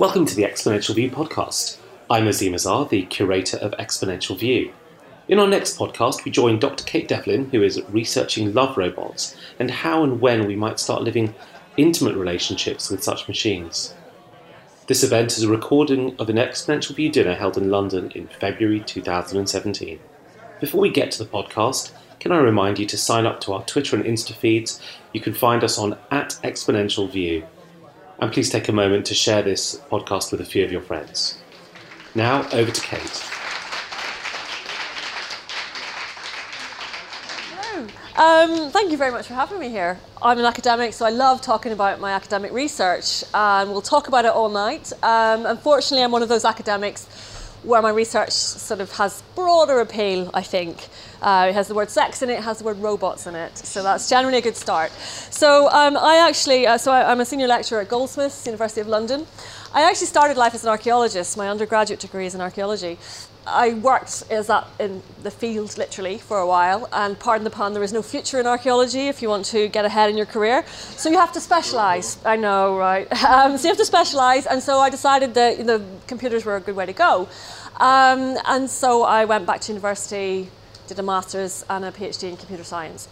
Welcome to the Exponential View podcast. I'm Azeem Azhar, the curator of Exponential View. In our next podcast, we join Dr. Kate Devlin, who is researching love robots and how and when we might start living intimate relationships with such machines. This event is a recording of an Exponential View dinner held in London in February 2017. Before we get to the podcast, can I remind you to sign up to our Twitter and Insta feeds? You can find us on at Exponential View and please take a moment to share this podcast with a few of your friends. Now, over to Kate. Um, thank you very much for having me here. I'm an academic, so I love talking about my academic research, and we'll talk about it all night. Um, unfortunately, I'm one of those academics where my research sort of has broader appeal, I think. Uh, it has the word sex in it, it has the word robots in it, so that's generally a good start. So um, I actually, uh, so I, am a senior lecturer at Goldsmiths, University of London. I actually started life as an archaeologist. My undergraduate degree is in archaeology. I worked as that in the field literally for a while, and pardon the pun, there is no future in archaeology if you want to get ahead in your career. So you have to specialise. I know, right? Um, so you have to specialise, and so I decided that you know, computers were a good way to go. Um, and so I went back to university, did a master's and a PhD in computer science.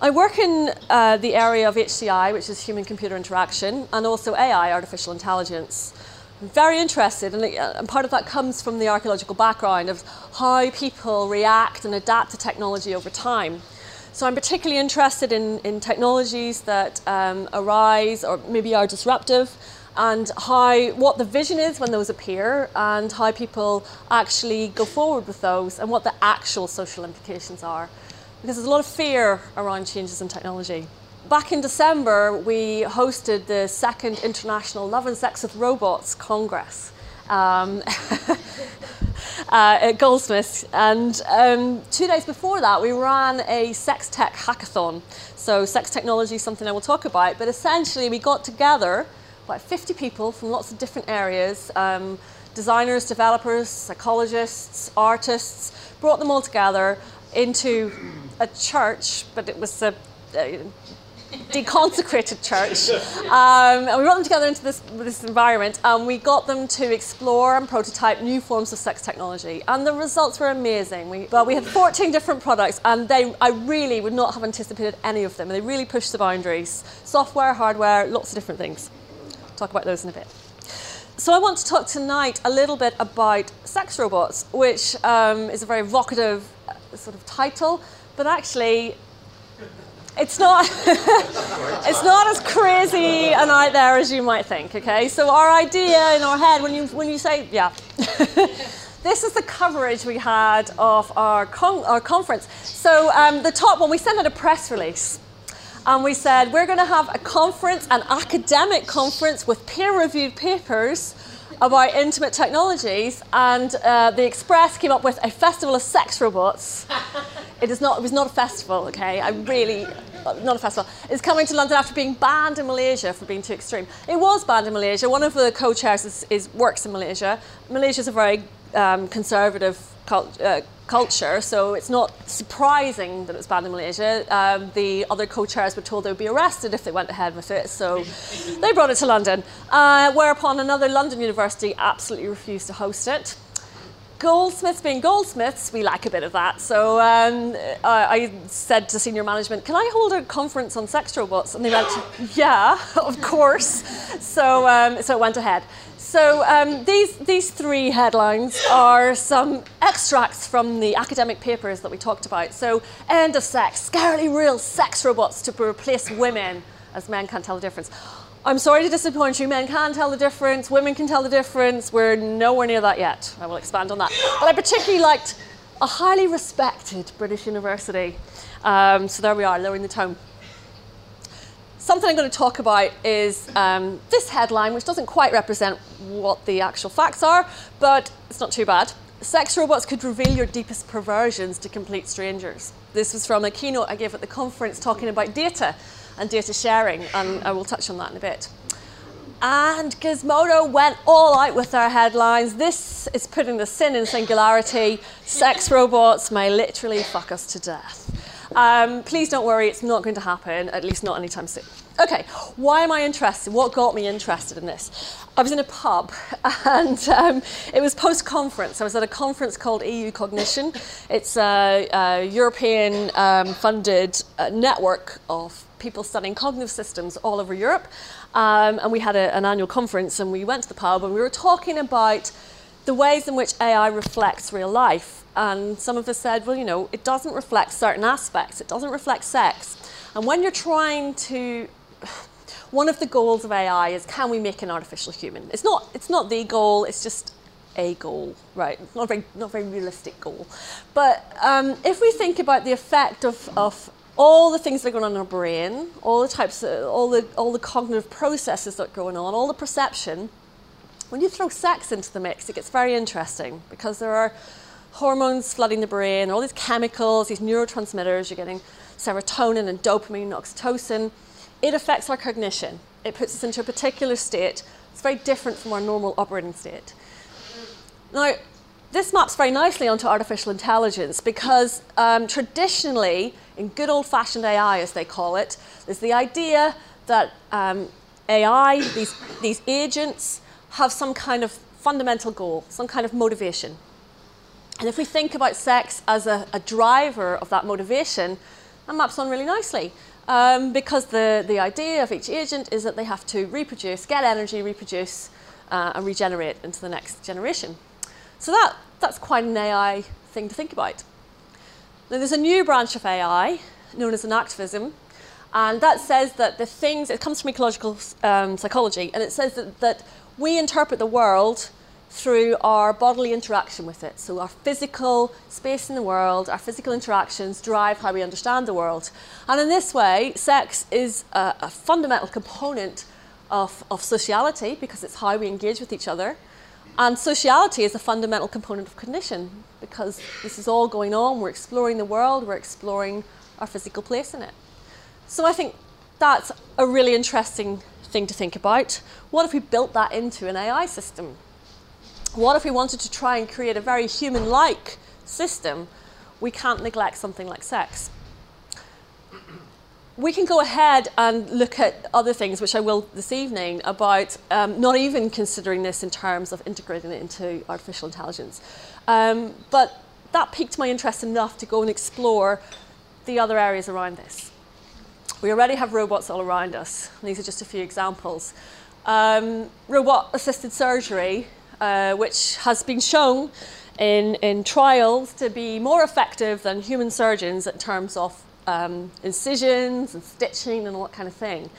I work in uh, the area of HCI, which is human computer interaction, and also AI, artificial intelligence. I'm very interested, and, uh, and part of that comes from the archaeological background of how people react and adapt to technology over time. So I'm particularly interested in, in technologies that um, arise or maybe are disruptive and how what the vision is when those appear and how people actually go forward with those and what the actual social implications are because there's a lot of fear around changes in technology back in december we hosted the second international love and sex with robots congress um, uh, at Goldsmiths. And um, two days before that, we ran a sex tech hackathon. So, sex technology is something I will talk about. But essentially, we got together about 50 people from lots of different areas um, designers, developers, psychologists, artists, brought them all together into a church, but it was a, a deconsecrated church. Um, and we brought them together into this, this environment and we got them to explore and prototype new forms of sex technology. And the results were amazing. We, well, we had 14 different products and they, I really would not have anticipated any of them. They really pushed the boundaries. Software, hardware, lots of different things talk about those in a bit. So I want to talk tonight a little bit about sex robots, which um, is a very evocative uh, sort of title, but actually it's not it's not as crazy and out there as you might think okay? So our idea in our head when you when you say yeah. This is the coverage we had of our, con- our conference. So um, the top one we sent out a press release and we said we're going to have a conference, an academic conference with peer-reviewed papers about intimate technologies, and uh, the Express came up with a festival of sex robots. it is not. It was not a festival. Okay, I really. Not a festival. It's coming to London after being banned in Malaysia for being too extreme. It was banned in Malaysia. One of the co-chairs is, is works in Malaysia. Malaysia is a very um, conservative cult, uh, culture, so it's not surprising that it's banned in Malaysia. Um, the other co-chairs were told they would be arrested if they went ahead with it, so they brought it to London. Uh, whereupon another London university absolutely refused to host it. Goldsmiths being goldsmiths, we lack a bit of that. So um, I, I, said to senior management, "Can I hold a conference on sex robots?" And they went, "Yeah, of course." So um, so it went ahead. So um, these, these three headlines are some extracts from the academic papers that we talked about. So end of sex, scarily real sex robots to replace women as men can't tell the difference. I'm sorry to disappoint you, men can tell the difference, women can tell the difference. We're nowhere near that yet. I will expand on that. But I particularly liked a highly respected British university. Um, so there we are, lowering the tone. Something I'm going to talk about is um, this headline, which doesn't quite represent what the actual facts are, but it's not too bad. Sex robots could reveal your deepest perversions to complete strangers. This was from a keynote I gave at the conference talking about data and data sharing, and I will touch on that in a bit. And Gizmodo went all out with their headlines. This is putting the sin in singularity. Sex robots may literally fuck us to death. Um, please don't worry, it's not going to happen, at least not anytime soon. Okay, why am I interested? What got me interested in this? I was in a pub and um, it was post conference. I was at a conference called EU Cognition. It's a, a European um, funded uh, network of people studying cognitive systems all over Europe. Um, and we had a, an annual conference and we went to the pub and we were talking about the ways in which AI reflects real life. And some of us said, well, you know, it doesn't reflect certain aspects, it doesn't reflect sex. And when you're trying to one of the goals of AI is can we make an artificial human? It's not, it's not the goal, it's just a goal, right? Not very, not very realistic goal. But um, if we think about the effect of, of all the things that are going on in our brain, all the types, of, all the, all the cognitive processes that are going on, all the perception, when you throw sex into the mix, it gets very interesting because there are hormones flooding the brain, all these chemicals, these neurotransmitters, you're getting serotonin and dopamine and oxytocin it affects our cognition. It puts us into a particular state. It's very different from our normal operating state. Now, this maps very nicely onto artificial intelligence because um, traditionally, in good old fashioned AI, as they call it, there's the idea that um, AI, these, these agents, have some kind of fundamental goal, some kind of motivation. And if we think about sex as a, a driver of that motivation, that maps on really nicely um, because the, the idea of each agent is that they have to reproduce, get energy, reproduce, uh, and regenerate into the next generation. So that, that's quite an AI thing to think about. Now there's a new branch of AI known as enactivism, and that says that the things, it comes from ecological um, psychology, and it says that, that we interpret the world through our bodily interaction with it. So our physical space in the world, our physical interactions drive how we understand the world. And in this way, sex is a, a fundamental component of, of sociality because it's how we engage with each other. And sociality is a fundamental component of cognition because this is all going on. We're exploring the world, we're exploring our physical place in it. So I think that's a really interesting thing to think about. What if we built that into an AI system? What if we wanted to try and create a very human-like system? We can't neglect something like sex. We can go ahead and look at other things, which I will this evening, about um, not even considering this in terms of integrating it into artificial intelligence. Um, but that piqued my interest enough to go and explore the other areas around this. We already have robots all around us. These are just a few examples. Um, robot-assisted surgery uh, which has been shown in, in trials to be more effective than human surgeons in terms of um, incisions and stitching and all that kind of thing.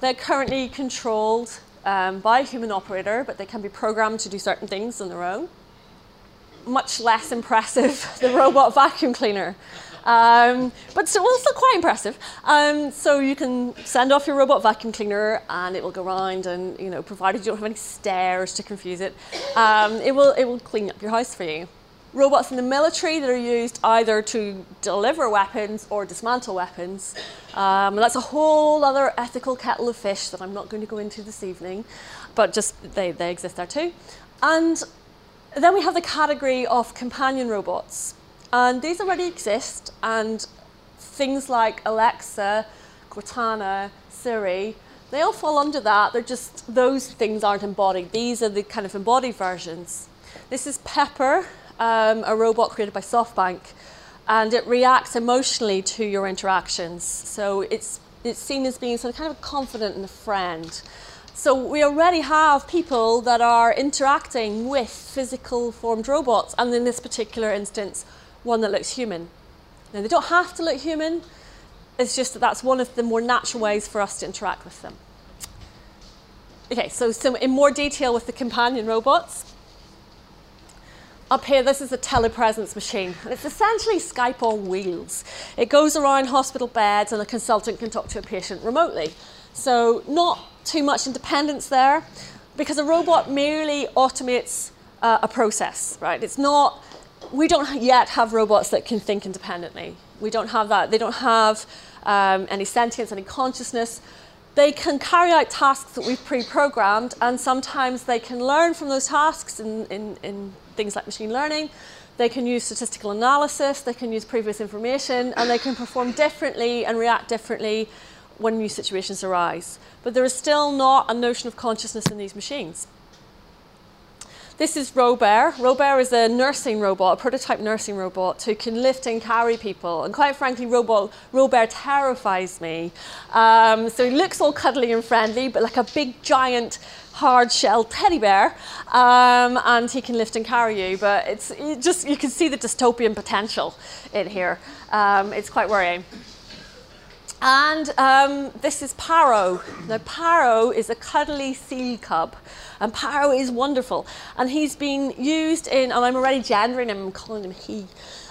They're currently controlled um, by a human operator, but they can be programmed to do certain things on their own. Much less impressive, the robot vacuum cleaner. Um, but still, well, still quite impressive. Um, so you can send off your robot vacuum cleaner and it will go around and, you know, provided you don't have any stairs to confuse it, um, it, will, it will clean up your house for you. Robots in the military that are used either to deliver weapons or dismantle weapons. Um, that's a whole other ethical kettle of fish that I'm not going to go into this evening, but just they, they exist there too. And then we have the category of companion robots. And these already exist, and things like Alexa, Cortana, Siri, they all fall under that. They're just, those things aren't embodied. These are the kind of embodied versions. This is Pepper, um, a robot created by SoftBank, and it reacts emotionally to your interactions. So it's, it's seen as being sort of kind of confident and a friend. So we already have people that are interacting with physical formed robots, and in this particular instance, one that looks human. Now, they don't have to look human, it's just that that's one of the more natural ways for us to interact with them. Okay, so some, in more detail with the companion robots. Up here, this is a telepresence machine, and it's essentially Skype on wheels. It goes around hospital beds, and a consultant can talk to a patient remotely. So, not too much independence there, because a robot merely automates uh, a process, right? It's not we don't yet have robots that can think independently. We don't have that. They don't have um, any sentience, any consciousness. They can carry out tasks that we've pre-programmed, and sometimes they can learn from those tasks in, in, in things like machine learning. They can use statistical analysis, they can use previous information, and they can perform differently and react differently when new situations arise. But there is still not a notion of consciousness in these machines. This is Robert. Robert is a nursing robot, a prototype nursing robot who can lift and carry people. And quite frankly, robot, Robert terrifies me. Um, so he looks all cuddly and friendly, but like a big, giant, hard shell teddy bear. Um, and he can lift and carry you. But it's just, you can see the dystopian potential in here. Um, it's quite worrying. And um, this is Paro. Now, Paro is a cuddly seal cub, and Paro is wonderful. And he's been used in, and I'm already gendering him, I'm calling him he.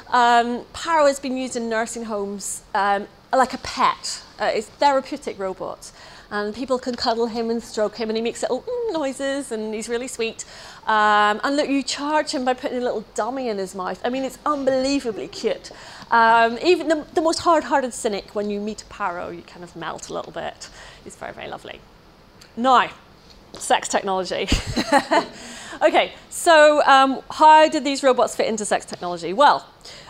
Um, Paro has been used in nursing homes um, like a pet. Uh, it's therapeutic robot. And people can cuddle him and stroke him, and he makes little noises, and he's really sweet. Um, and look, you charge him by putting a little dummy in his mouth. I mean, it's unbelievably cute. Um, even the, the most hard-hearted cynic, when you meet a Paro, you kind of melt a little bit. It's very, very lovely. Now, sex technology. okay, so um, how did these robots fit into sex technology? Well,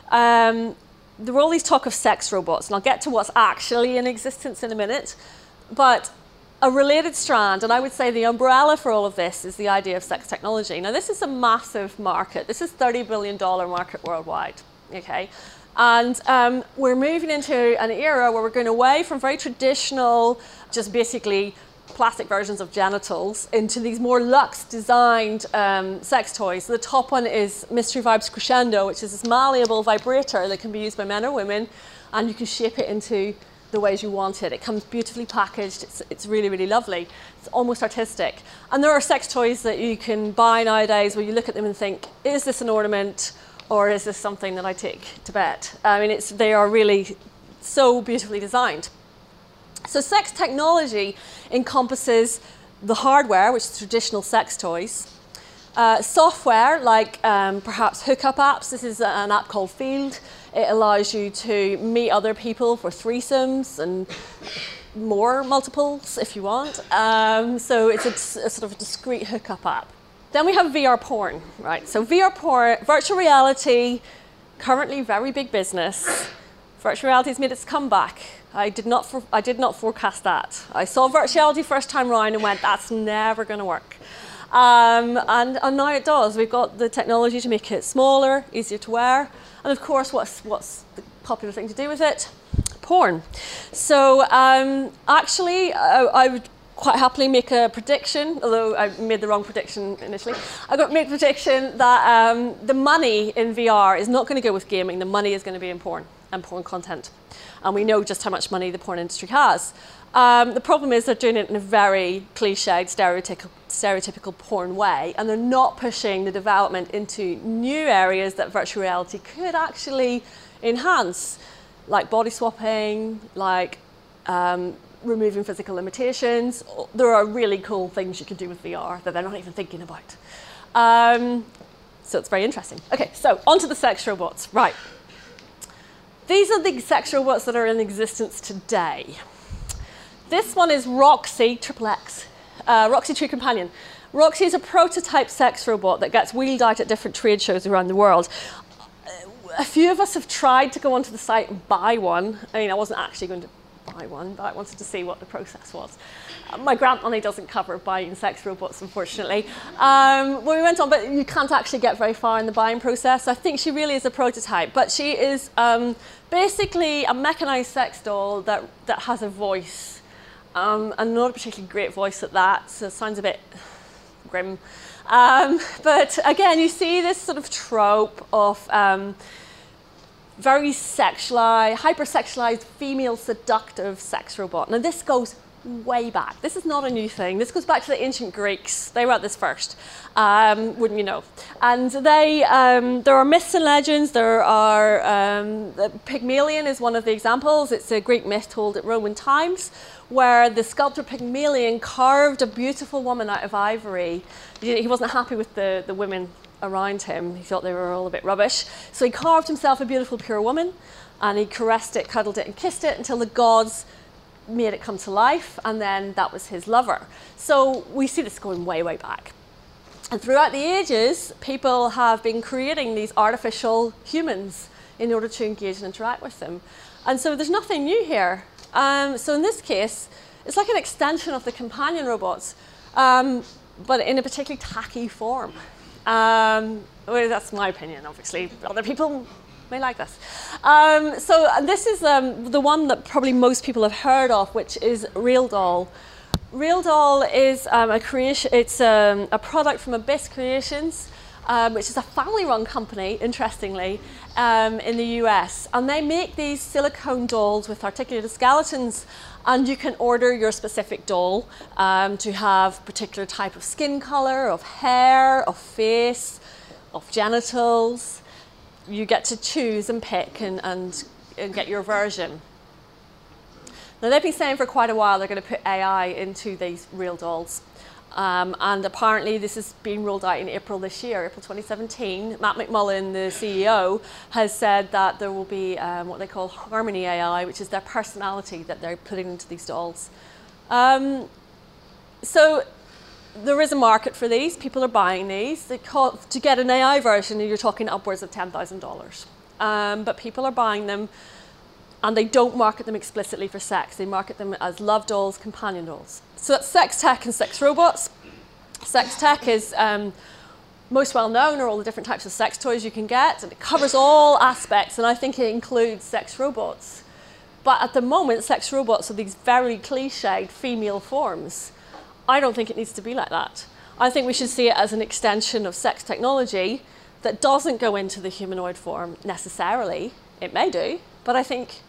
um, there were all these talk of sex robots, and I'll get to what's actually in existence in a minute. But a related strand, and I would say the umbrella for all of this is the idea of sex technology. Now, this is a massive market. This is $30 billion market worldwide. Okay, and um, we're moving into an era where we're going away from very traditional, just basically plastic versions of genitals into these more luxe designed um, sex toys. The top one is Mystery Vibes Crescendo, which is this malleable vibrator that can be used by men or women, and you can shape it into the ways you want it. It comes beautifully packaged. It's, it's really, really lovely. It's almost artistic. And there are sex toys that you can buy nowadays where you look at them and think, is this an ornament? or is this something that I take to bed? I mean, it's, they are really so beautifully designed. So sex technology encompasses the hardware, which is traditional sex toys, uh, software like um, perhaps hookup apps. This is an app called Feeld. It allows you to meet other people for threesomes and more multiples if you want. Um, so it's a, a sort of a discrete hookup app. Then we have VR porn, right? So VR porn, virtual reality, currently very big business. Virtual reality has made its comeback. I did not, for, I did not forecast that. I saw virtuality first time round and went, that's never going to work. Um, and, and now it does. We've got the technology to make it smaller, easier to wear, and of course, what's, what's the popular thing to do with it? Porn. So um, actually, I, I would quite happily make a prediction, although I made the wrong prediction initially. I got make a prediction that um, the money in VR is not going to go with gaming. The money is going to be in porn and porn content. And we know just how much money the porn industry has. Um, the problem is they're doing it in a very cliched, stereotypical, stereotypical porn way, and they're not pushing the development into new areas that virtual reality could actually enhance, like body swapping, like um, removing physical limitations. There are really cool things you can do with VR that they're not even thinking about. Um, so it's very interesting. Okay, so onto the sex robots. Right. These are the sex robots that are in existence today. This one is Roxy, triple X, uh, Roxy True Companion. Roxy is a prototype sex robot that gets wheeled out at different trade shows around the world. A few of us have tried to go onto the site and buy one. I mean, I wasn't actually going to buy one, but I wanted to see what the process was. Uh, my grant money doesn't cover buying sex robots, unfortunately. Um, well, we went on, but you can't actually get very far in the buying process. I think she really is a prototype, but she is um, basically a mechanized sex doll that, that has a voice, um, and not a particularly great voice at that, so it sounds a bit grim. Um, but again, you see this sort of trope of um, very sexualized, hypersexualized, female seductive sex robot. Now this goes way back. This is not a new thing. This goes back to the ancient Greeks. They wrote this first, um, wouldn't you know? And they, um, there are myths and legends. There are, um, Pygmalion is one of the examples. It's a Greek myth told at Roman times where the sculptor Pygmalion carved a beautiful woman out of ivory. He wasn't happy with the, the women around him. He thought they were all a bit rubbish. So he carved himself a beautiful, pure woman and he caressed it, cuddled it, and kissed it until the gods made it come to life, and then that was his lover. So we see this going way, way back. And throughout the ages, people have been creating these artificial humans in order to engage and interact with them. And so there's nothing new here. Um, so in this case, it's like an extension of the companion robots, um, but in a particularly tacky form. Um, well, that's my opinion, obviously. Other people may like this. Um, so this is um, the one that probably most people have heard of, which is Real Doll. Real Doll is um, a creation. It's um, a product from Abyss Creations, um, which is a family-run company, interestingly, um, in the US, and they make these silicone dolls with articulated skeletons. And you can order your specific doll to have particular type of skin color, of hair, of face, of genitals. You get to choose and pick and, and, and get your version. Now they've been saying for quite a while they're going to put AI into these real dolls. Um, and apparently this is being rolled out in April this year, April 2017. Matt McMullen, the CEO, has said that there will be um, what they call Harmony AI, which is their personality that they're putting into these dolls. Um, so there is a market for these. People are buying these. to get an AI version, you're talking upwards of $10,000. Um, but people are buying them and they don't market them explicitly for sex. They market them as love dolls, companion dolls. So that's sex tech and sex robots. Sex tech is um, most well known are all the different types of sex toys you can get, and it covers all aspects, and I think it includes sex robots. But at the moment, sex robots are these very cliched female forms. I don't think it needs to be like that. I think we should see it as an extension of sex technology that doesn't go into the humanoid form necessarily. It may do, but I think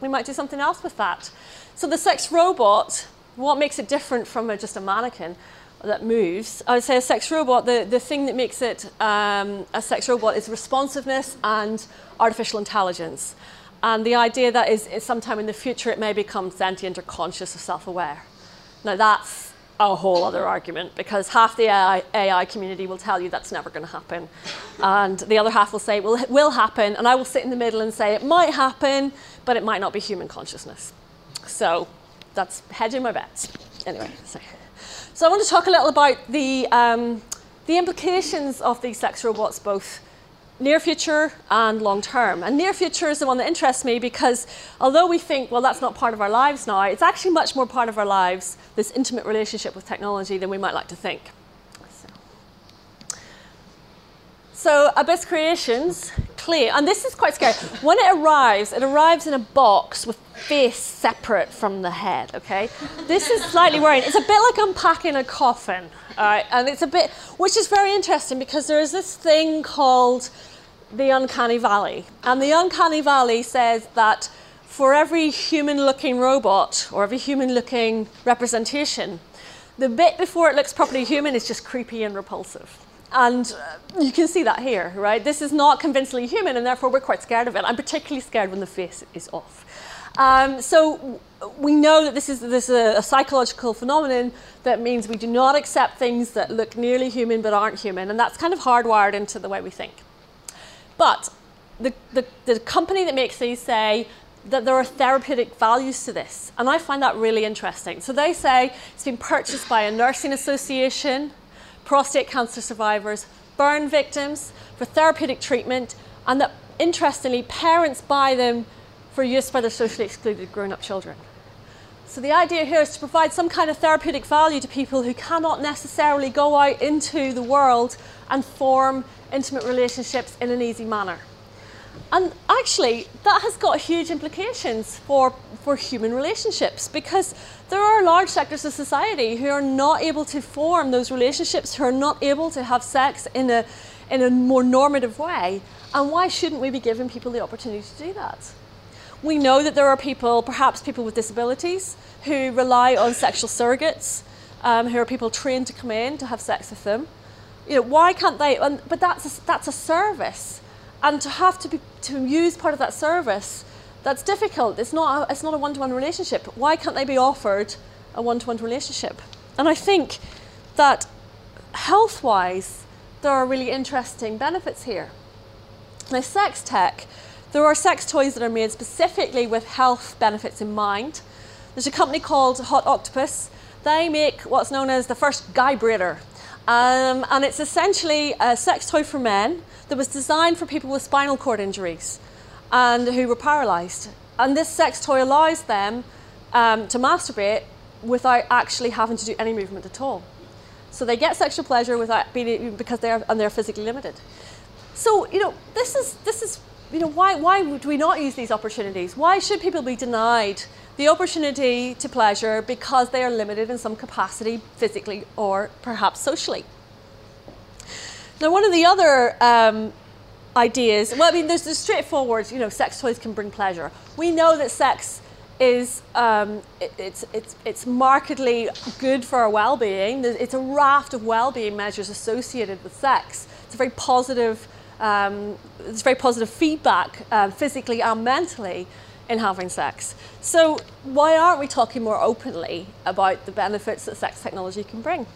we might do something else with that. So the sex robot what makes it different from a, just a mannequin that moves? I would say a sex robot, the, the thing that makes it um, a sex robot is responsiveness and artificial intelligence. And the idea that is, is sometime in the future it may become sentient or conscious or self-aware. Now that's a whole other argument because half the AI, AI, community will tell you that's never going to happen. And the other half will say, well, it will happen. And I will sit in the middle and say, it might happen, but it might not be human consciousness. So that's hedging my bets. Anyway, so, so I want to talk a little about the, um, the implications of these sex robots, both near future and long term. And near future is the one that interests me because although we think, well, that's not part of our lives now, it's actually much more part of our lives, this intimate relationship with technology, than we might like to think. So Abyss Creations clear. and this is quite scary. When it arrives, it arrives in a box with face separate from the head, okay? This is slightly worrying. It's a bit like unpacking a coffin, all right? And it's a bit, which is very interesting because there is this thing called the uncanny valley. And the uncanny valley says that for every human-looking robot or every human-looking representation, the bit before it looks properly human is just creepy and repulsive. And uh, you can see that here, right? This is not convincingly human, and therefore we're quite scared of it. I'm particularly scared when the face is off. Um, so we know that this is, this is a, a, psychological phenomenon that means we do not accept things that look nearly human but aren't human, and that's kind of hardwired into the way we think. But the, the, the company that makes these say that there are therapeutic values to this, and I find that really interesting. So they say it's been purchased by a nursing association, prostate cancer survivors, burn victims for therapeutic treatment, and that interestingly, parents buy them for use by their socially excluded grown up children. So the idea here is to provide some kind of therapeutic value to people who cannot necessarily go out into the world and form intimate relationships in an easy manner. And actually, that has got huge implications for, for human relationships because there are large sectors of society who are not able to form those relationships, who are not able to have sex in a, in a more normative way. And why shouldn't we be giving people the opportunity to do that? We know that there are people, perhaps people with disabilities, who rely on sexual surrogates, um, who are people trained to come in to have sex with them. You know, why can't they? And, but that's a, that's a service and to have to, be, to use part of that service, that's difficult. It's not a, it's not a one-to-one relationship. Why can't they be offered a one-to-one relationship? And I think that health-wise, there are really interesting benefits here. Now, sex tech, there are sex toys that are made specifically with health benefits in mind. There's a company called Hot Octopuss. They make what's known as the first guybrator. Um, and it's essentially a sex toy for men that was designed for people with spinal cord injuries and who were paralyzed. and this sex toy allows them um, to masturbate without actually having to do any movement at all. So they get sexual pleasure without being because they are and they're physically limited. So you know this is this is you know why why would we not use these opportunities? Why should people be denied the opportunity to pleasure because they are limited in some capacity physically or perhaps socially? Now one of the other um, ideas, well I mean there's the straightforward you know sex toys can bring pleasure. We know that sex is um, it, it's, it's, it's markedly good for our well-being. It's a raft of well-being measures associated with sex. It's a very positive, um, it's very positive feedback uh, physically and mentally in having sex. So why aren't we talking more openly about the benefits that sex technology can bring?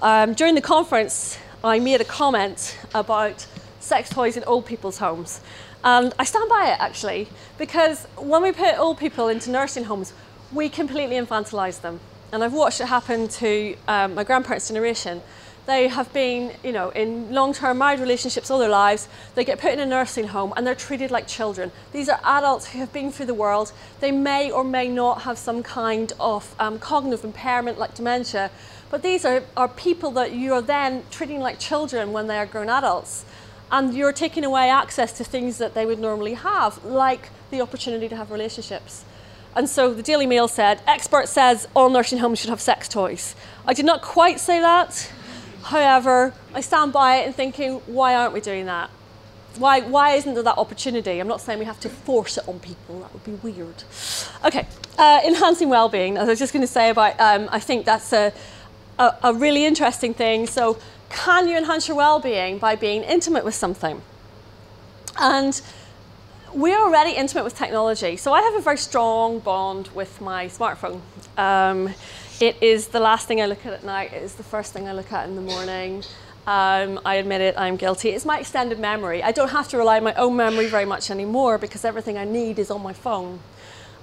Um, during the conference, I made a comment about sex toys in old people's homes. And I stand by it actually, because when we put old people into nursing homes, we completely infantilise them. And I've watched it happen to um, my grandparents' generation. They have been, you know, in long-term married relationships all their lives. They get put in a nursing home and they're treated like children. These are adults who have been through the world. They may or may not have some kind of um, cognitive impairment like dementia, but these are, are people that you are then treating like children when they are grown adults and you're taking away access to things that they would normally have, like the opportunity to have relationships. And so the Daily Mail said, expert says all nursing homes should have sex toys. I did not quite say that. However, I stand by it and thinking, why aren't we doing that? Why, why isn't there that opportunity? I'm not saying we have to force it on people, that would be weird. Okay, uh, enhancing well-being, as I was just going to say about, um, I think that's a, a, a really interesting thing. So can you enhance your well-being by being intimate with something? And we're already intimate with technology. So I have a very strong bond with my smartphone. Um, it is the last thing I look at at night. It is the first thing I look at in the morning. Um, I admit it, I'm guilty. It's my extended memory. I don't have to rely on my own memory very much anymore because everything I need is on my phone.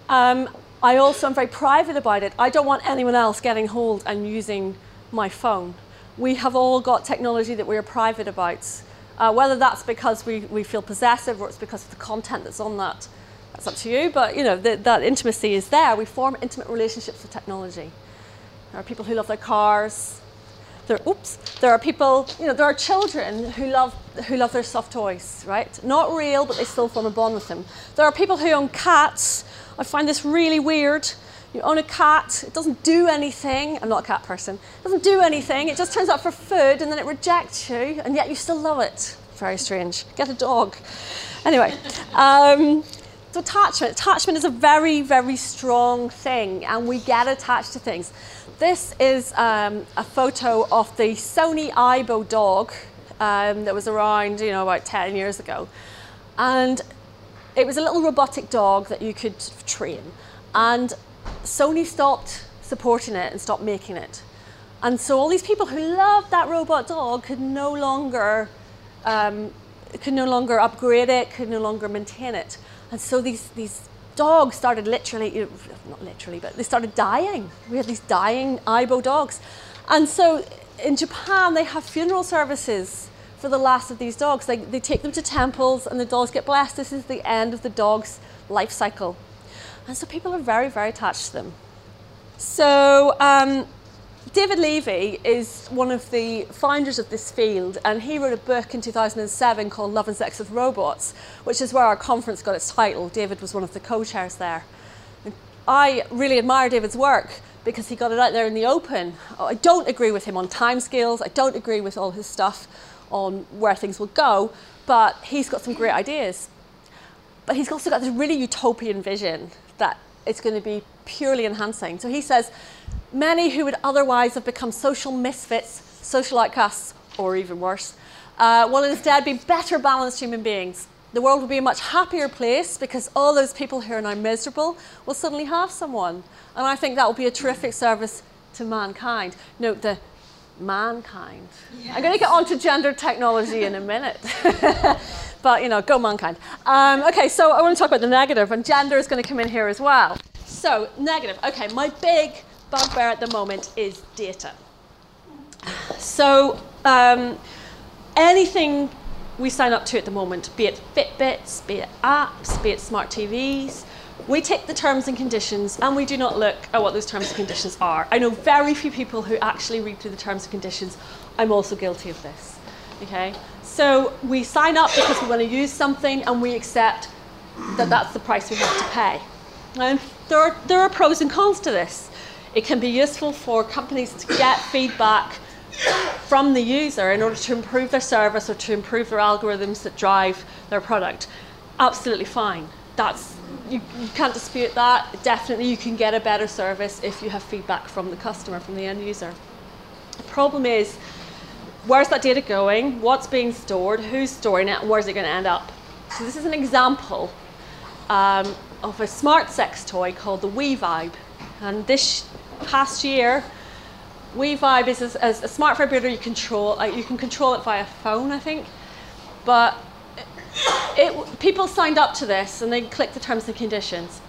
Um, I also am very private about it. I don't want anyone else getting hold and using my phone we have all got technology that we're private about. Uh, whether that's because we, we feel possessive or it's because of the content that's on that, that's up to you. But you know, the, that intimacy is there. We form intimate relationships with technology. There are people who love their cars. There, oops, there are people, you know, there are children who love, who love their soft toys, right? Not real, but they still form a bond with them. There are people who own cats. I find this really weird. You own a cat, it doesn't do anything. I'm not a cat person. It doesn't do anything. It just turns up for food and then it rejects you, and yet you still love it. Very strange. Get a dog. Anyway, um, so attachment. Attachment is a very, very strong thing, and we get attached to things. This is um, a photo of the Sony Aibo dog um, that was around, you know, about 10 years ago. And it was a little robotic dog that you could train. And Sony stopped supporting it and stopped making it. And so all these people who loved that robot dog could no longer um, could no longer upgrade it, could no longer maintain it. And so these these dogs started literally, not literally, but they started dying. We had these dying Aibo dogs. And so in Japan, they have funeral services for the last of these dogs. They, they take them to temples and the dogs get blessed. This is the end of the dog's life cycle. And so people are very, very attached to them. So um, David Levy is one of the founders of this field, and he wrote a book in 2007 called Love and Sex with Robots, which is where our conference got its title. David was one of the co-chairs there. And I really admire David's work because he got it out there in the open. I don't agree with him on timescales. I don't agree with all his stuff on where things will go, but he's got some great ideas. But he's also got this really utopian vision that it's going to be purely enhancing. So he says, many who would otherwise have become social misfits, social outcasts, or even worse, uh, will instead be better balanced human beings. The world will be a much happier place because all those people who are now miserable will suddenly have someone. And I think that will be a terrific service to mankind. Note the mankind. Yes. I'm going to get on to gender technology in a minute. but, you know, go mankind. Um, okay, so I want to talk about the negative, and gender is going to come in here as well. So, negative. Okay, my big bugbear at the moment is data. So, um, anything we sign up to at the moment, be it Fitbits, be it apps, be it smart TVs, we take the terms and conditions and we do not look at what those terms and conditions are. I know very few people who actually read through the terms and conditions. I'm also guilty of this. Okay? So we sign up because we want to use something and we accept that that's the price we have to pay. And there are, there are pros and cons to this. It can be useful for companies to get feedback from the user in order to improve their service or to improve their algorithms that drive their product. Absolutely fine. That's you, you can't dispute that. Definitely, you can get a better service if you have feedback from the customer, from the end user. The problem is, where's that data going? What's being stored? Who's storing it? Where's it going to end up? So this is an example um, of a smart sex toy called the WeVibe. And this past year, WeVibe is a, a smart vibrator you control. Uh, you can control it via phone, I think. But it, people signed up to this and they clicked the terms and conditions.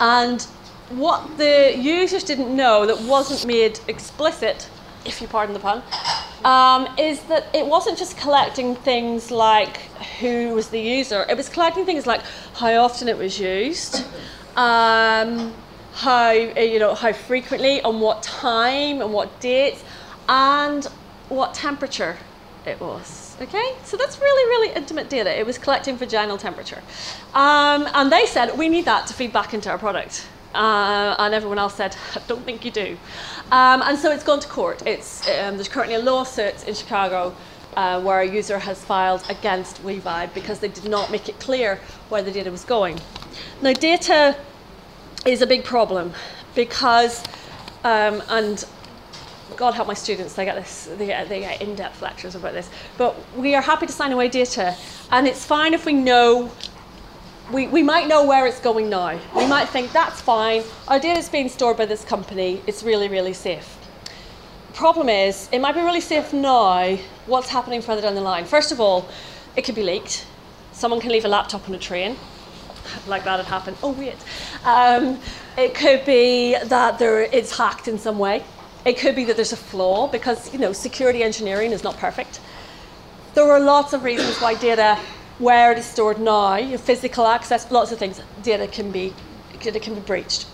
And what the users didn't know that wasn't made explicit, if you pardon the pun, um, is that it wasn't just collecting things like who was the user, it was collecting things like how often it was used, um, how, you know, how frequently, on what time, and what dates, and what temperature it was. Okay, so that's really, really intimate data. It was collecting vaginal temperature. Um, and they said, we need that to feed back into our product. Uh, and everyone else said, I don't think you do. Um, and so it's gone to court. It's, um, there's currently a lawsuit in Chicago uh, where a user has filed against WeVibe because they did not make it clear where the data was going. Now, data is a big problem because, um, and God help my students, they get this, they get, they get in-depth lectures about this. But we are happy to sign away data, and it's fine if we know, we, we might know where it's going now. We might think that's fine, our data is being stored by this company, it's really, really safe. Problem is, it might be really safe now, what's happening further down the line? First of all, it could be leaked. Someone can leave a laptop on a train, like that had happened. Oh, wait. Um, it could be that there, it's hacked in some way. It could be that there's a flaw because you know security engineering is not perfect. There are lots of reasons why data, where it is stored now, your physical access, lots of things, data can be data can be breached.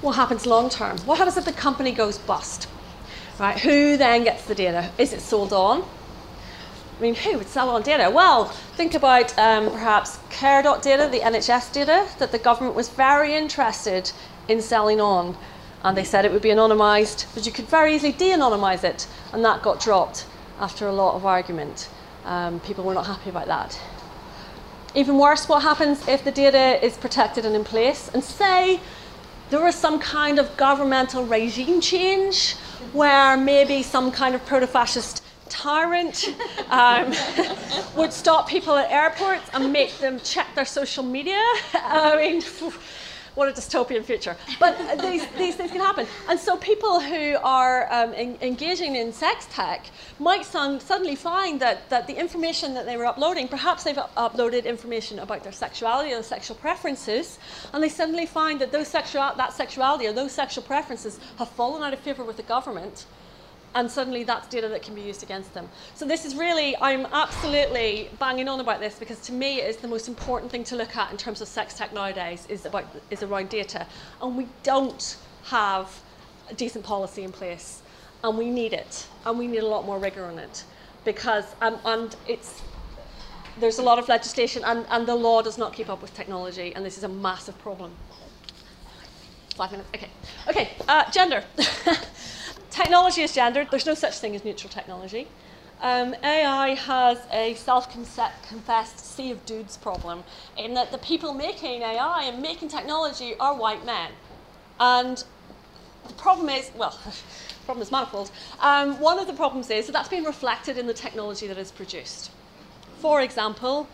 What happens long term? What happens if the company goes bust? Right? Who then gets the data? Is it sold on? I mean, who would sell on data? Well, think about um, perhaps care.data, the NHS data, that the government was very interested in selling on and they said it would be anonymised, but you could very easily de-anonymise it, and that got dropped after a lot of argument. Um, people were not happy about that. Even worse, what happens if the data is protected and in place, and say there was some kind of governmental regime change where maybe some kind of proto-fascist tyrant um, would stop people at airports and make them check their social media. I mean, what a dystopian future. But these, these things can happen. And so people who are um, in, engaging in sex tech might son, suddenly find that, that the information that they were uploading, perhaps they've uploaded information about their sexuality or sexual preferences, and they suddenly find that those sexual, that sexuality or those sexual preferences have fallen out of favor with the government and suddenly that's data that can be used against them. So this is really, I'm absolutely banging on about this because to me it is the most important thing to look at in terms of sex tech nowadays is, about, is around data. And we don't have a decent policy in place and we need it and we need a lot more rigor on it because, um, and it's, there's a lot of legislation and, and the law does not keep up with technology and this is a massive problem. Five minutes, okay. Okay, uh, gender. technology is gendered. There's no such thing as neutral technology. Um, AI has a self-confessed sea of dudes problem in that the people making AI and making technology are white men. And the problem is, well, the problem is manifold. Um, one of the problems is that that's been reflected in the technology that is produced. For example,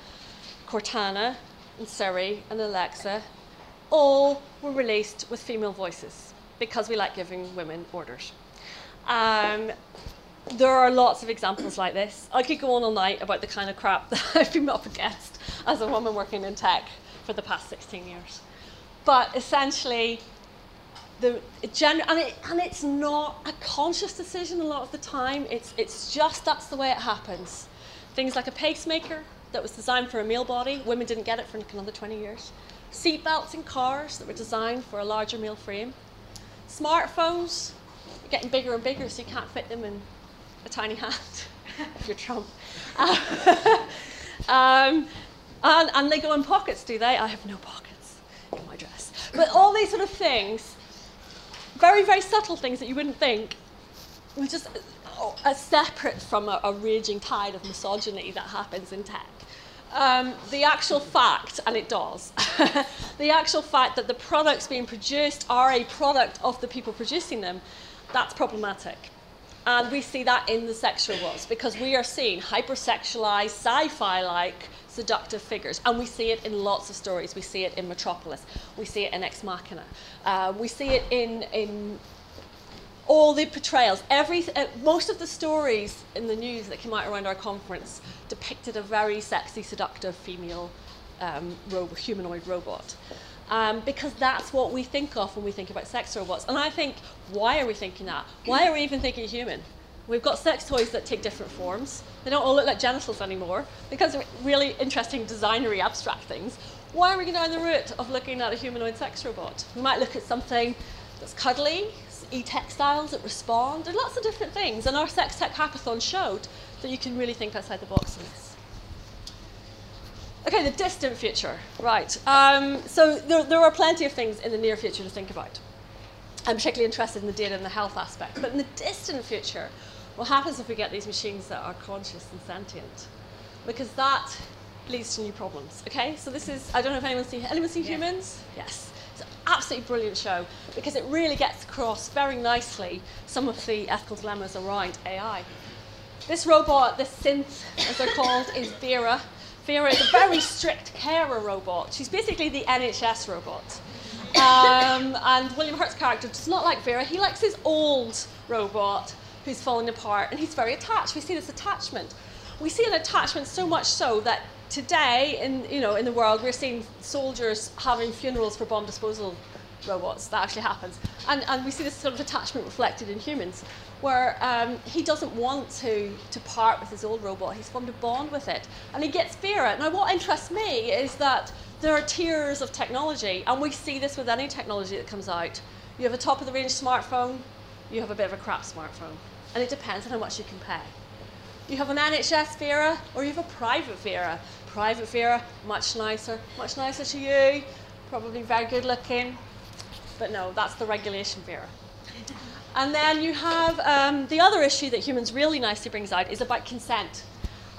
Cortana and Siri and Alexa all were released with female voices because we like giving women orders. Um, there are lots of examples like this. I could go on all night about the kind of crap that I've been up against as a woman working in tech for the past 16 years. But essentially, the gen- and, it, and it's not a conscious decision a lot of the time. It's, it's just that's the way it happens. Things like a pacemaker that was designed for a male body, women didn't get it for another 20 years. seatbelts in cars that were designed for a larger male frame, smartphones are getting bigger and bigger so you can't fit them in a tiny hand if you're Trump. um, and, and they go in pockets, do they? I have no pockets in my dress. But all these sort of things, very, very subtle things that you wouldn't think, were just uh, separate from a, a raging tide of misogyny that happens in tech. Um, the actual fact, and it does, the actual fact that the products being produced are a product of the people producing them, that's problematic. And we see that in the sexual robots because we are seeing hypersexualized, sci fi like seductive figures. And we see it in lots of stories. We see it in Metropolis, we see it in Ex Machina, uh, we see it in, in all the portrayals. Every, uh, most of the stories in the news that came out around our conference depicted a very sexy, seductive female um, humanoid robot. Um, because that's what we think of when we think about sex robots. And I think, why are we thinking that? Why are we even thinking human? We've got sex toys that take different forms. They don't all look like genitals anymore because they're really interesting, designery, abstract things. Why are we going down the route of looking at a humanoid sex robot? We might look at something that's cuddly, e-textiles that respond, and lots of different things. And our Sex Tech Hackathon showed that you can really think outside the box on this. Okay, the distant future, right. Um, so there, there are plenty of things in the near future to think about. I'm particularly interested in the data and the health aspect. But in the distant future, what happens if we get these machines that are conscious and sentient? Because that leads to new problems. Okay, so this is, I don't know if anyone's seen, anyone see humans? Yes. It's an absolutely brilliant show because it really gets across very nicely some of the ethical dilemmas around AI. This robot, this synth, as they're called, is Vera. Vera is a very strict carer robot. She's basically the NHS robot. Um, and William Hurt's character does not like Vera. He likes his old robot who's falling apart, and he's very attached. We see this attachment. We see an attachment so much so that today, in you know, in the world, we're seeing soldiers having funerals for bomb disposal robots. That actually happens, and and we see this sort of attachment reflected in humans, where um, he doesn't want to to part with his old robot. He's formed a bond with it, and he gets Vera. Now, what interests me is that there are tiers of technology, and we see this with any technology that comes out. You have a top of the range smartphone, you have a bit of a crap smartphone, and it depends on how much you can pay. You have an NHS Vera, or you have a private Vera. Private Vera, much nicer, much nicer to you, probably very good looking, but no, that's the regulation Vera. And then you have um, the other issue that humans really nicely brings out is about consent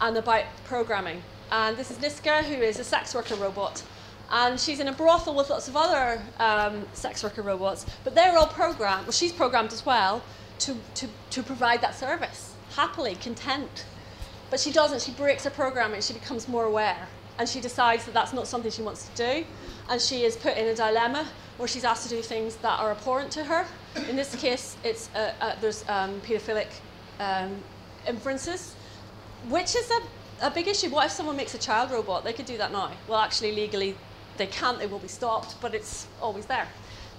and about programming. And this is Niska, who is a sex worker robot. And she's in a brothel with lots of other um, sex worker robots, but they're all programmed, well, she's programmed as well to, to, to provide that service, happily, content. But she doesn't, she breaks her programming, she becomes more aware. And she decides that that's not something she wants to do. And she is put in a dilemma where she's asked to do things that are abhorrent to her. In this case, it's, uh, uh, there's um, paedophilic um, inferences, which is a a big issue. What if someone makes a child robot? They could do that now. Well, actually, legally, they can't. They will be stopped, but it's always there.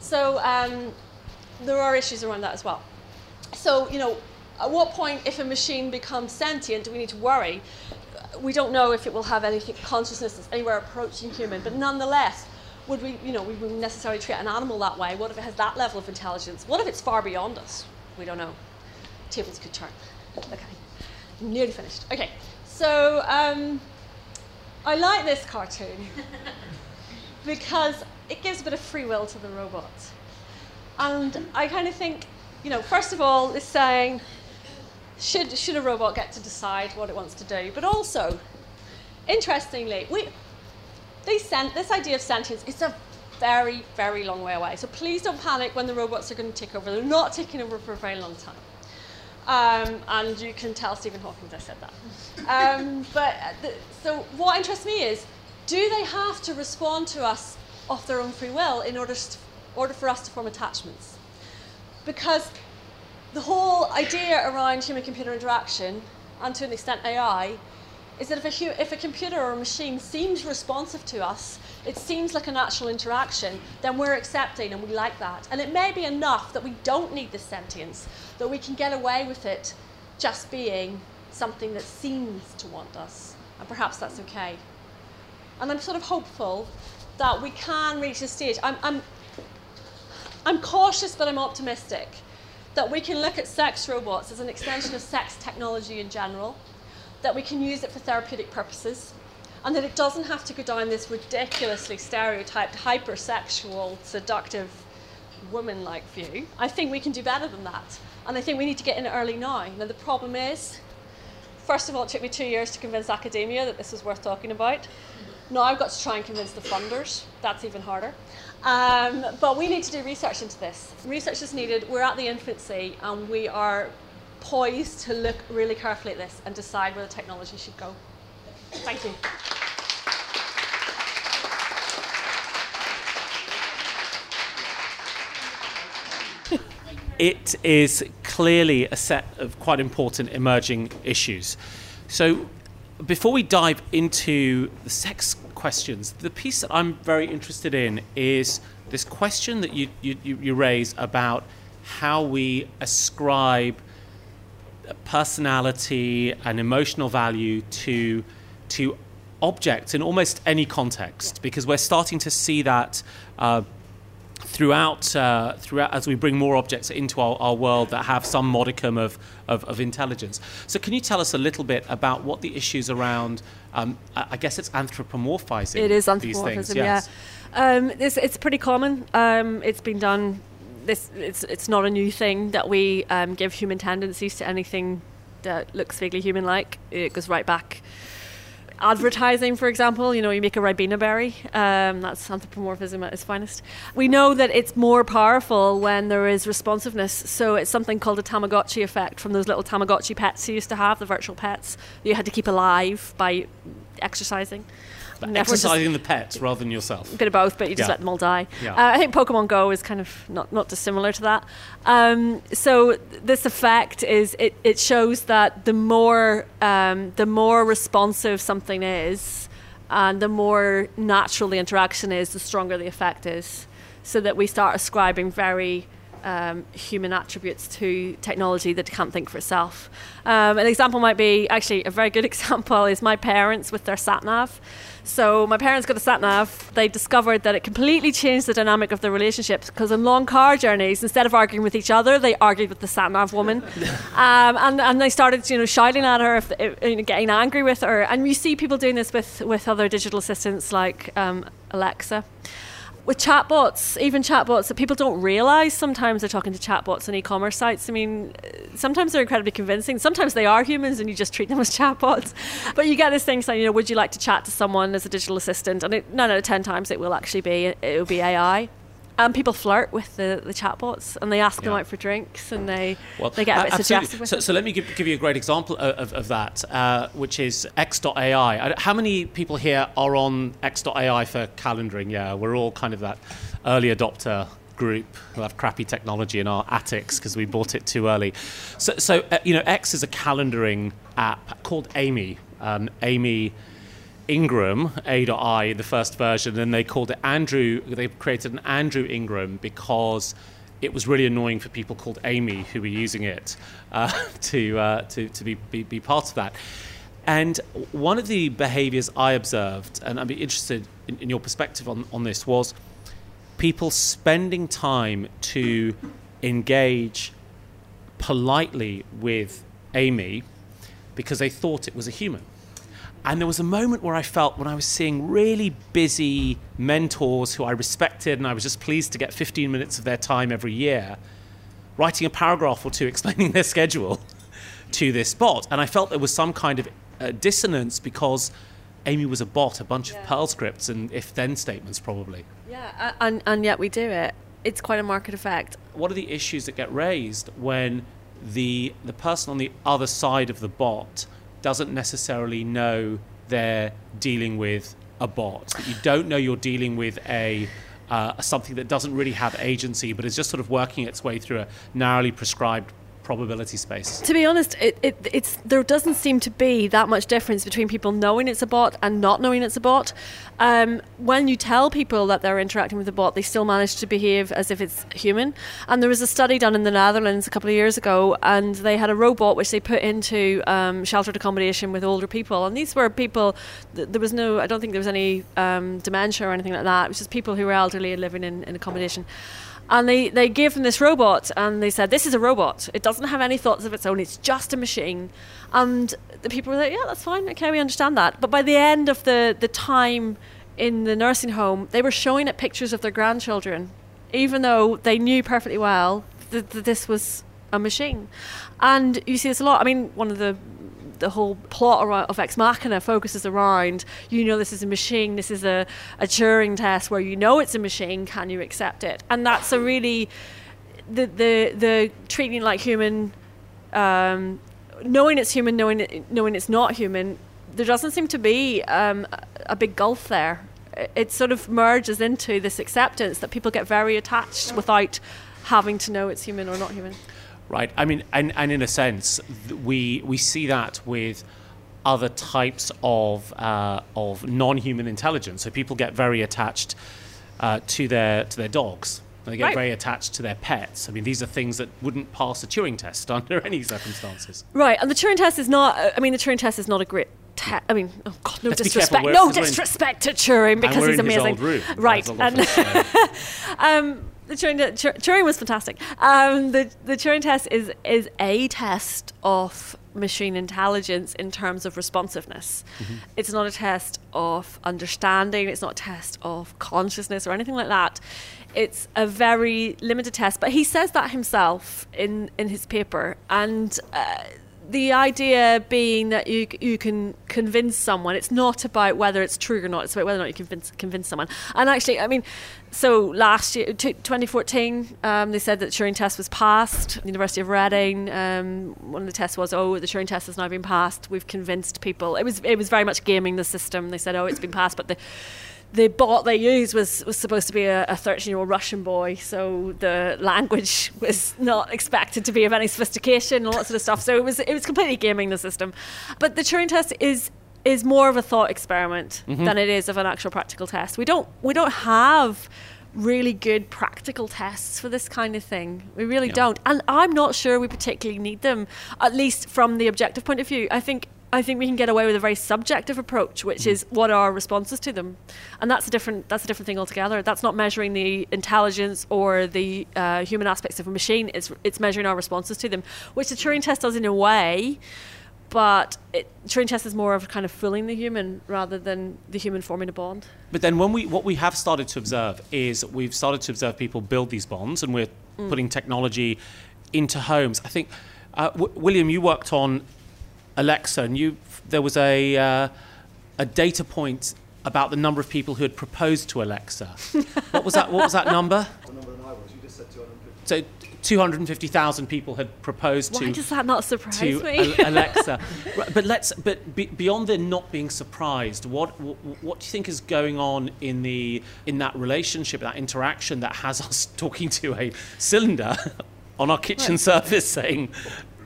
So um, there are issues around that as well. So you know, at what point, if a machine becomes sentient, do we need to worry? We don't know if it will have any consciousness that's anywhere approaching human, but nonetheless, would we, you know, we wouldn't necessarily treat an animal that way. What if it has that level of intelligence? What if it's far beyond us? We don't know. Tables could turn. Okay, I'm nearly finished. Okay. So um, I like this cartoon because it gives a bit of free will to the robot. And I kind of think, you know, first of all, it's saying, should, should a robot get to decide what it wants to do? But also, interestingly, we, they sent, this idea of sentience is a very, very long way away. So please don't panic when the robots are going to take over. They're not taking over for a very long time. Um, and you can tell Stephen Hawking I said that. Um, but uh, the, so what interests me is, do they have to respond to us of their own free will in order, order for us to form attachments? Because the whole idea around human-computer interaction, and to an extent AI, is that if a, if a computer or a machine seems responsive to us, it seems like a natural interaction, then we're accepting and we like that. And it may be enough that we don't need this sentience, that we can get away with it just being something that seems to want us. And perhaps that's okay. And I'm sort of hopeful that we can reach a stage. I'm, I'm, I'm cautious, but I'm optimistic that we can look at sex robots as an extension of sex technology in general, that we can use it for therapeutic purposes, and that it doesn't have to go down this ridiculously stereotyped, hypersexual, seductive, woman like view. I think we can do better than that. And I think we need to get in early now. Now, the problem is, first of all, it took me two years to convince academia that this was worth talking about. Now I've got to try and convince the funders. That's even harder. Um, but we need to do research into this. Research is needed. We're at the infancy and we are poised to look really carefully at this and decide where the technology should go. Thank you. it is clearly a set of quite important emerging issues. So, before we dive into the sex questions, the piece that I'm very interested in is this question that you, you, you raise about how we ascribe personality and emotional value to, to objects in almost any context, because we're starting to see that. Uh, throughout, uh, throughout as we bring more objects into our, our world that have some modicum of, of, of, intelligence. So, can you tell us a little bit about what the issues around? Um, I guess it's anthropomorphizing. It is anthropomorphism. Yes. Yeah, um, it's, it's pretty common. Um, it's been done. This it's it's not a new thing that we um, give human tendencies to anything that looks vaguely human-like. It goes right back advertising, for example, you know, you make a Ribena berry, um, that's anthropomorphism at its finest. We know that it's more powerful when there is responsiveness. So it's something called a Tamagotchi effect from those little Tamagotchi pets you used to have, the virtual pets you had to keep alive by exercising. But exercising the pets rather than yourself. A bit of both, but you just yeah. let them all die. Yeah. Uh, I think Pokemon Go is kind of not, not dissimilar to that. Um, so this effect is it, it shows that the more um, the more responsive something is, and the more natural the interaction is, the stronger the effect is. So that we start ascribing very um, human attributes to technology that can't think for itself. Um, an example might be actually a very good example is my parents with their sat nav. So my parents got a sat nav. They discovered that it completely changed the dynamic of their relationships because on long car journeys, instead of arguing with each other, they argued with the sat nav woman, um, and and they started you know shouting at her, if, if, you know, getting angry with her. And you see people doing this with with other digital assistants like um, Alexa with chatbots, even chatbots that people don't realize sometimes they're talking to chatbots on e-commerce sites. I mean, sometimes they're incredibly convincing. Sometimes they are humans and you just treat them as chatbots. But you get this thing saying, you know, would you like to chat to someone as a digital assistant? And it, nine out of ten times it will actually be it will be AI. And people flirt with the, the chatbots and they ask yeah. them out for drinks and they well, they get a bit suggestive. So, so, let me give, give you a great example of, of, of that, uh, which is X.AI. How many people here are on X.AI for calendaring? Yeah, we're all kind of that early adopter group who have crappy technology in our attics because we bought it too early. So, so uh, you know, X is a calendaring app called Amy. Um, Amy Ingram, A.I, in the first version, and they called it Andrew. They created an Andrew Ingram because it was really annoying for people called Amy who were using it uh, to, uh, to, to be, be, be part of that. And one of the behaviors I observed, and I'd be interested in, in your perspective on, on this, was people spending time to engage politely with Amy because they thought it was a human. And there was a moment where I felt when I was seeing really busy mentors who I respected and I was just pleased to get 15 minutes of their time every year, writing a paragraph or two explaining their schedule to this bot. And I felt there was some kind of uh, dissonance because Amy was a bot, a bunch yeah. of Perl scripts and if then statements, probably. Yeah, and, and yet we do it. It's quite a market effect. What are the issues that get raised when the, the person on the other side of the bot doesn't necessarily know they're dealing with a bot. You don't know you're dealing with a uh, something that doesn't really have agency, but is just sort of working its way through a narrowly prescribed probability space. To be honest, it, it, it's there doesn't seem to be that much difference between people knowing it's a bot and not knowing it's a bot. Um, when you tell people that they're interacting with a bot, they still manage to behave as if it's human. And there was a study done in the Netherlands a couple of years ago, and they had a robot which they put into um, sheltered accommodation with older people. And these were people. Th- there was no, I don't think there was any um, dementia or anything like that. It was just people who were elderly and living in, in accommodation. And they, they gave them this robot and they said, This is a robot. It doesn't have any thoughts of its own. It's just a machine. And the people were like, Yeah, that's fine. Okay, we understand that. But by the end of the, the time in the nursing home, they were showing it pictures of their grandchildren, even though they knew perfectly well that, that this was a machine. And you see this a lot. I mean, one of the the whole plot of Ex Machina focuses around you know this is a machine, this is a, a Turing test where you know it's a machine, can you accept it? And that's a really the the the treating like human, um, knowing it's human, knowing it, knowing it's not human. There doesn't seem to be um, a big gulf there. It sort of merges into this acceptance that people get very attached without having to know it's human or not human right? I mean, and, and in a sense, we we see that with other types of uh, of non-human intelligence. So people get very attached uh, to their to their dogs. They get right. very attached to their pets. I mean, these are things that wouldn't pass a Turing test under any circumstances. Right, and the Turing test is not. I mean, the Turing test is not a great Te- I mean, oh God, no Let's disrespect, no disrespect to Turing because he's amazing. Right, and um, the Turing, Turing was fantastic. Um, the the Turing test is is a test of machine intelligence in terms of responsiveness. Mm-hmm. It's not a test of understanding. It's not a test of consciousness or anything like that. It's a very limited test. But he says that himself in in his paper and. Uh, the idea being that you you can convince someone. It's not about whether it's true or not. It's about whether or not you convince convince someone. And actually, I mean, so last year, t- 2014, um, they said that the Turing test was passed. University of Reading, um, one of the tests was, oh, the Turing test has now been passed. We've convinced people. It was it was very much gaming the system. They said, oh, it's been passed, but the the bot they used was, was supposed to be a 13 year old Russian boy, so the language was not expected to be of any sophistication and all that sort of stuff. So it was it was completely gaming the system. But the Turing test is is more of a thought experiment mm-hmm. than it is of an actual practical test. We don't we don't have really good practical tests for this kind of thing. We really yeah. don't. And I'm not sure we particularly need them, at least from the objective point of view. I think I think we can get away with a very subjective approach, which mm-hmm. is what are our responses to them, and that's a different that's a different thing altogether. That's not measuring the intelligence or the uh, human aspects of a machine. It's it's measuring our responses to them, which the Turing test does in a way, but it, Turing test is more of kind of fooling the human rather than the human forming a bond. But then, when we what we have started to observe is we've started to observe people build these bonds, and we're mm. putting technology into homes. I think. Uh, w- William, you worked on Alexa, and you there was a uh, a data point about the number of people who had proposed to Alexa. what was that? What was that number? What number I was? You just said 250. So 250,000 people had proposed Why to. Why does that not surprise to me? Alexa. but let's. But be, beyond the not being surprised, what, what, what do you think is going on in the in that relationship, that interaction that has us talking to a cylinder on our kitchen right. surface saying,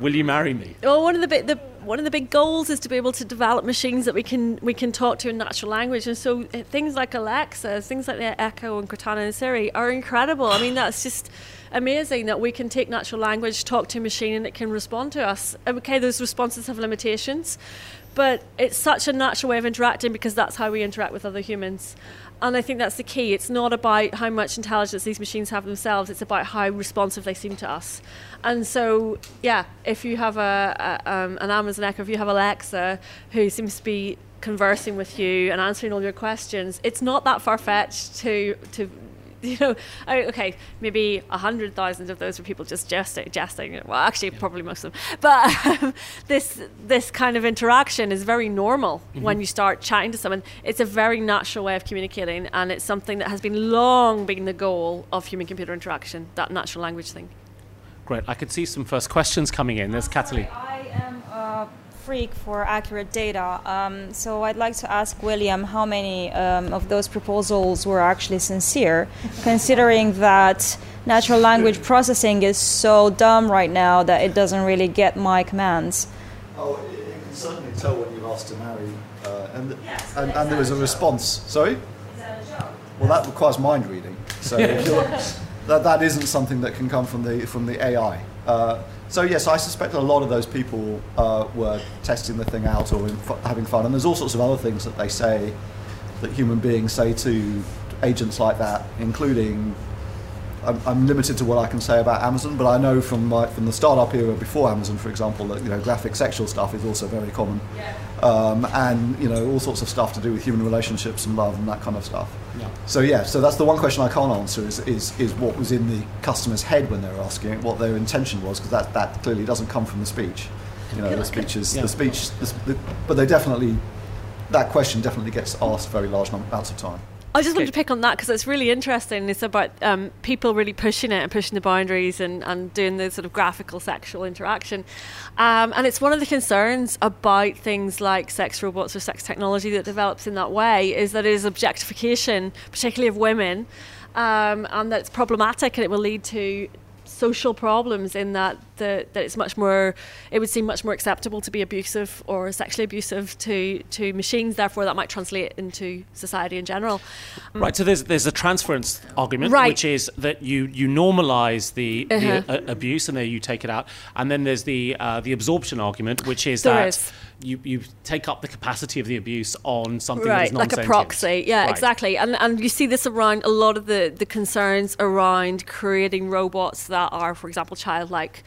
"Will you marry me?" Well, one of the bit the one of the big goals is to be able to develop machines that we can we can talk to in natural language. And so uh, things like Alexa, things like the Echo and Cortana and Siri are incredible. I mean, that's just amazing that we can take natural language, talk to a machine, and it can respond to us. Okay, those responses have limitations, but it's such a natural way of interacting because that's how we interact with other humans. And I think that's the key. It's not about how much intelligence these machines have themselves, it's about how responsive they seem to us. And so, yeah, if you have a, a um, an Amazon Echo, if you have Alexa who seems to be conversing with you and answering all your questions, it's not that far fetched to to you know, okay, maybe a hundred thousand of those were people just jesting, jesting. Well, actually, yeah. probably most of them. But um, this this kind of interaction is very normal mm-hmm. when you start chatting to someone. It's a very natural way of communicating, and it's something that has been long been the goal of human-computer interaction. That natural language thing. Great. I could see some first questions coming in. There's Kathleen. I am a freak for accurate data. Um, so I'd like to ask William how many um, of those proposals were actually sincere, considering that natural language processing is so dumb right now that it doesn't really get my commands. Oh, you can certainly tell when you've asked to marry, uh, and, and, and there was a response. Sorry? That Well, that requires mind reading. So if you're, that, that isn't something that can come from the, from the AI. Uh, so yes, I suspect a lot of those people uh, were testing the thing out or having fun. And there's all sorts of other things that they say that human beings say to agents like that, including. I'm, I'm limited to what I can say about Amazon, but I know from my, from the startup era before Amazon, for example, that you know graphic sexual stuff is also very common, um, and you know all sorts of stuff to do with human relationships and love and that kind of stuff. Yeah. So yeah, so that's the one question I can't answer is, is, is what was in the customer's head when they were asking it, what their intention was, because that, that clearly doesn't come from the speech. You know, the speech is Yeah. the speech, the, the, but they definitely that question definitely gets asked very large amounts of time. I just wanted to pick on that because it's really interesting. It's about um, people really pushing it and pushing the boundaries and, and doing the sort of graphical sexual interaction. Um, and it's one of the concerns about things like sex robots or sex technology that develops in that way is that it is objectification, particularly of women, um, and that it's problematic and it will lead to social problems in that the, that it's much more it would seem much more acceptable to be abusive or sexually abusive to to machines therefore that might translate into society in general Right, so there's there's a transference argument, Right. which is that you you normalise the, Uh-huh. the uh, abuse and then you take it out, and then there's the uh, the absorption argument, which is There that is. You you take up the capacity of the abuse on something that right is like a proxy. Yeah Right. exactly. And and you see this around a lot of the the concerns around creating robots that are for example childlike.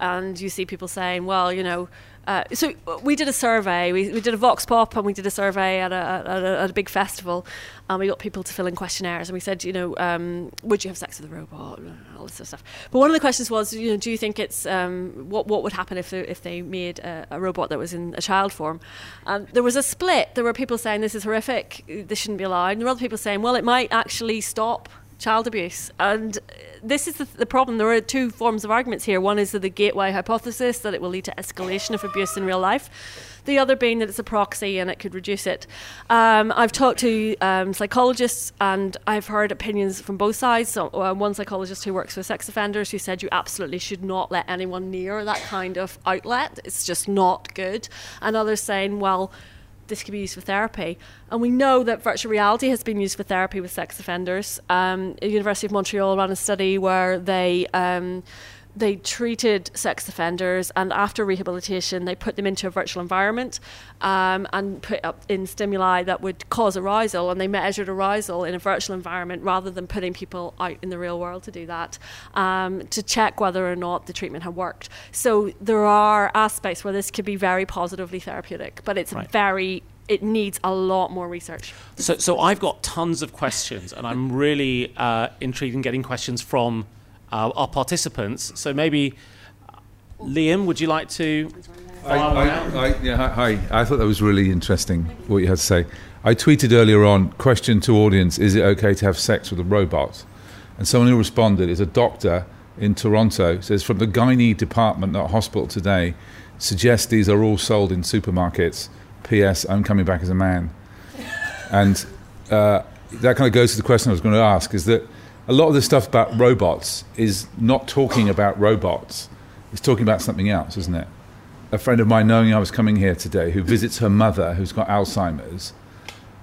And you see people saying well you know uh, so we did a survey. We, we did a vox pop and we did a survey at a, at a, at a big festival, and we got people to fill in questionnaires. And we said, you know, um, would you have sex with a robot? All this sort of stuff. But one of the questions was, you know, do you think it's um, what what would happen if they, if they made a, a robot that was in a child form? And there was a split. There were people saying this is horrific. This shouldn't be allowed. And there were other people saying, well, it might actually stop child abuse. And this is the, the problem. There are two forms of arguments here. One is the gateway hypothesis that it will lead to escalation of abuse in real life. The other being that it's a proxy and it could reduce it. Um, I've talked to um, psychologists and I've heard opinions from both sides. So, uh, one psychologist who works with sex offenders who said you absolutely should not let anyone near that kind of outlet. It's just not good. And others saying, well, this could be used for therapy. And we know that virtual reality has been used for therapy with sex offenders. Um, the University of Montreal ran a study where they um, they treated sex offenders, and after rehabilitation, they put them into a virtual environment um, and put up in stimuli that would cause arousal, and they measured arousal in a virtual environment rather than putting people out in the real world to do that um, to check whether or not the treatment had worked. So there are aspects where this could be very positively therapeutic, but it's Right. very it needs a lot more research. So, so I've got tons of questions, and I'm really uh, intrigued in getting questions from uh, our participants. So maybe, Liam, would you like to? I, I, I, yeah, hi, hi. I thought that was really interesting what you had to say. I tweeted earlier on question to audience: Is it okay to have sex with a robot? And someone who responded is a doctor in Toronto. Says from the gynae department at hospital today, suggests these are all sold in supermarkets. P.S. I'm coming back as a man. And uh, that kind of goes to the question I was going to ask: Is that a lot of the stuff about robots is not talking about robots; it's talking about something else, isn't it? a friend of mine, knowing I was coming here today, who visits her mother, who's got Alzheimer's,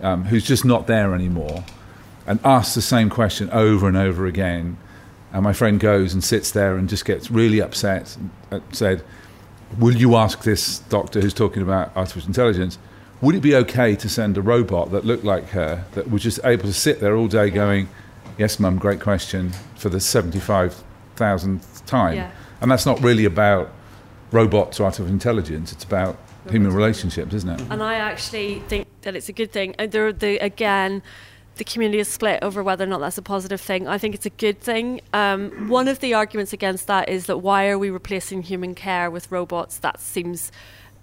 um, who's just not there anymore, and asks the same question over and over again. And my friend goes and sits there and just gets really upset and uh, said, Will you ask this doctor who's talking about artificial intelligence, would it be okay to send a robot that looked like her, that was just able to sit there all day going, Yes, mum, great question, for the 75,000th time? Yeah. And that's not really about robots or artificial intelligence. It's about human relationships, isn't it? And I actually think that it's a good thing. And there, the again, the community is split over whether or not that's a positive thing. I think it's a good thing. Um, one of the arguments against that is that why are we replacing human care with robots? That seems,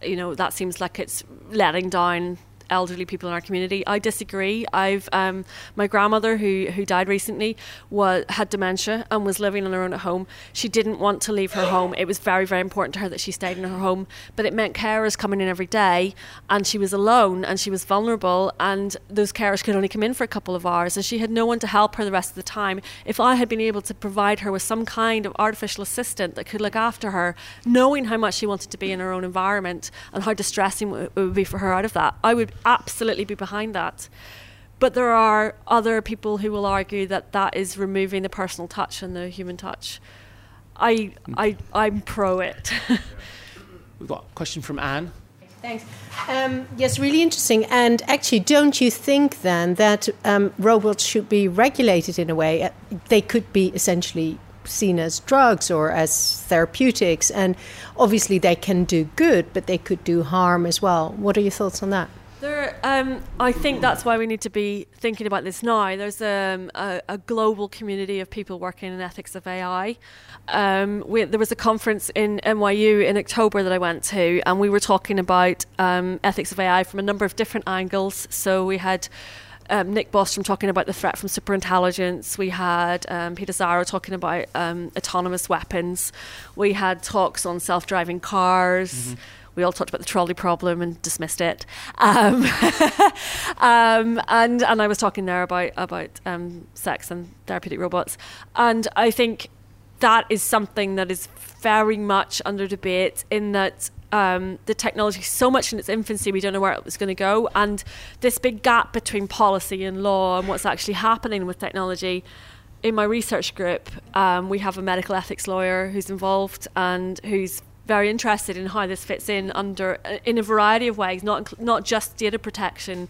you know, that seems like it's letting down elderly people in our community. I disagree. I've um, my grandmother who who died recently was had dementia and was living on her own at home. She didn't want to leave her home. It was very very important to her that she stayed in her home, but it meant carers coming in every day, and she was alone and she was vulnerable, and those carers could only come in for a couple of hours, and she had no one to help her the rest of the time. If I had been able to provide her with some kind of artificial assistant that could look after her, knowing how much she wanted to be in her own environment and how distressing it would be for her out of that, I would absolutely be behind that. But there are other people who will argue that that is removing the personal touch and the human touch. I, I, I'm pro it. We've got a question from Anne. Thanks. Um, yes, really interesting. And actually, don't you think then that um, robots should be regulated in a way? Uh, they could be essentially seen as drugs or as therapeutics, and obviously they can do good, but they could do harm as well. What are your thoughts on that? There, um, I think that's why we need to be thinking about this now. There's um, a, a, global community of people working in ethics of AI. Um, we, there was a conference in NYU in October that I went to, and we were talking about um, ethics of AI from a number of different angles. So we had um, Nick Bostrom talking about the threat from superintelligence. We had um, Peter Asaro talking about um, autonomous weapons. We had talks on self driving cars. Mm-hmm. We all talked about the trolley problem and dismissed it. Um, um, and and I was talking there about about um, sex and therapeutic robots. And I think that is something that is very much under debate. In that um, the technology is so much in its infancy, we don't know where it's going to go. And this big gap between policy and law and what's actually happening with technology. In my research group, um, we have a medical ethics lawyer who's involved and who's very interested in how this fits in under in a variety of ways, not not just data protection.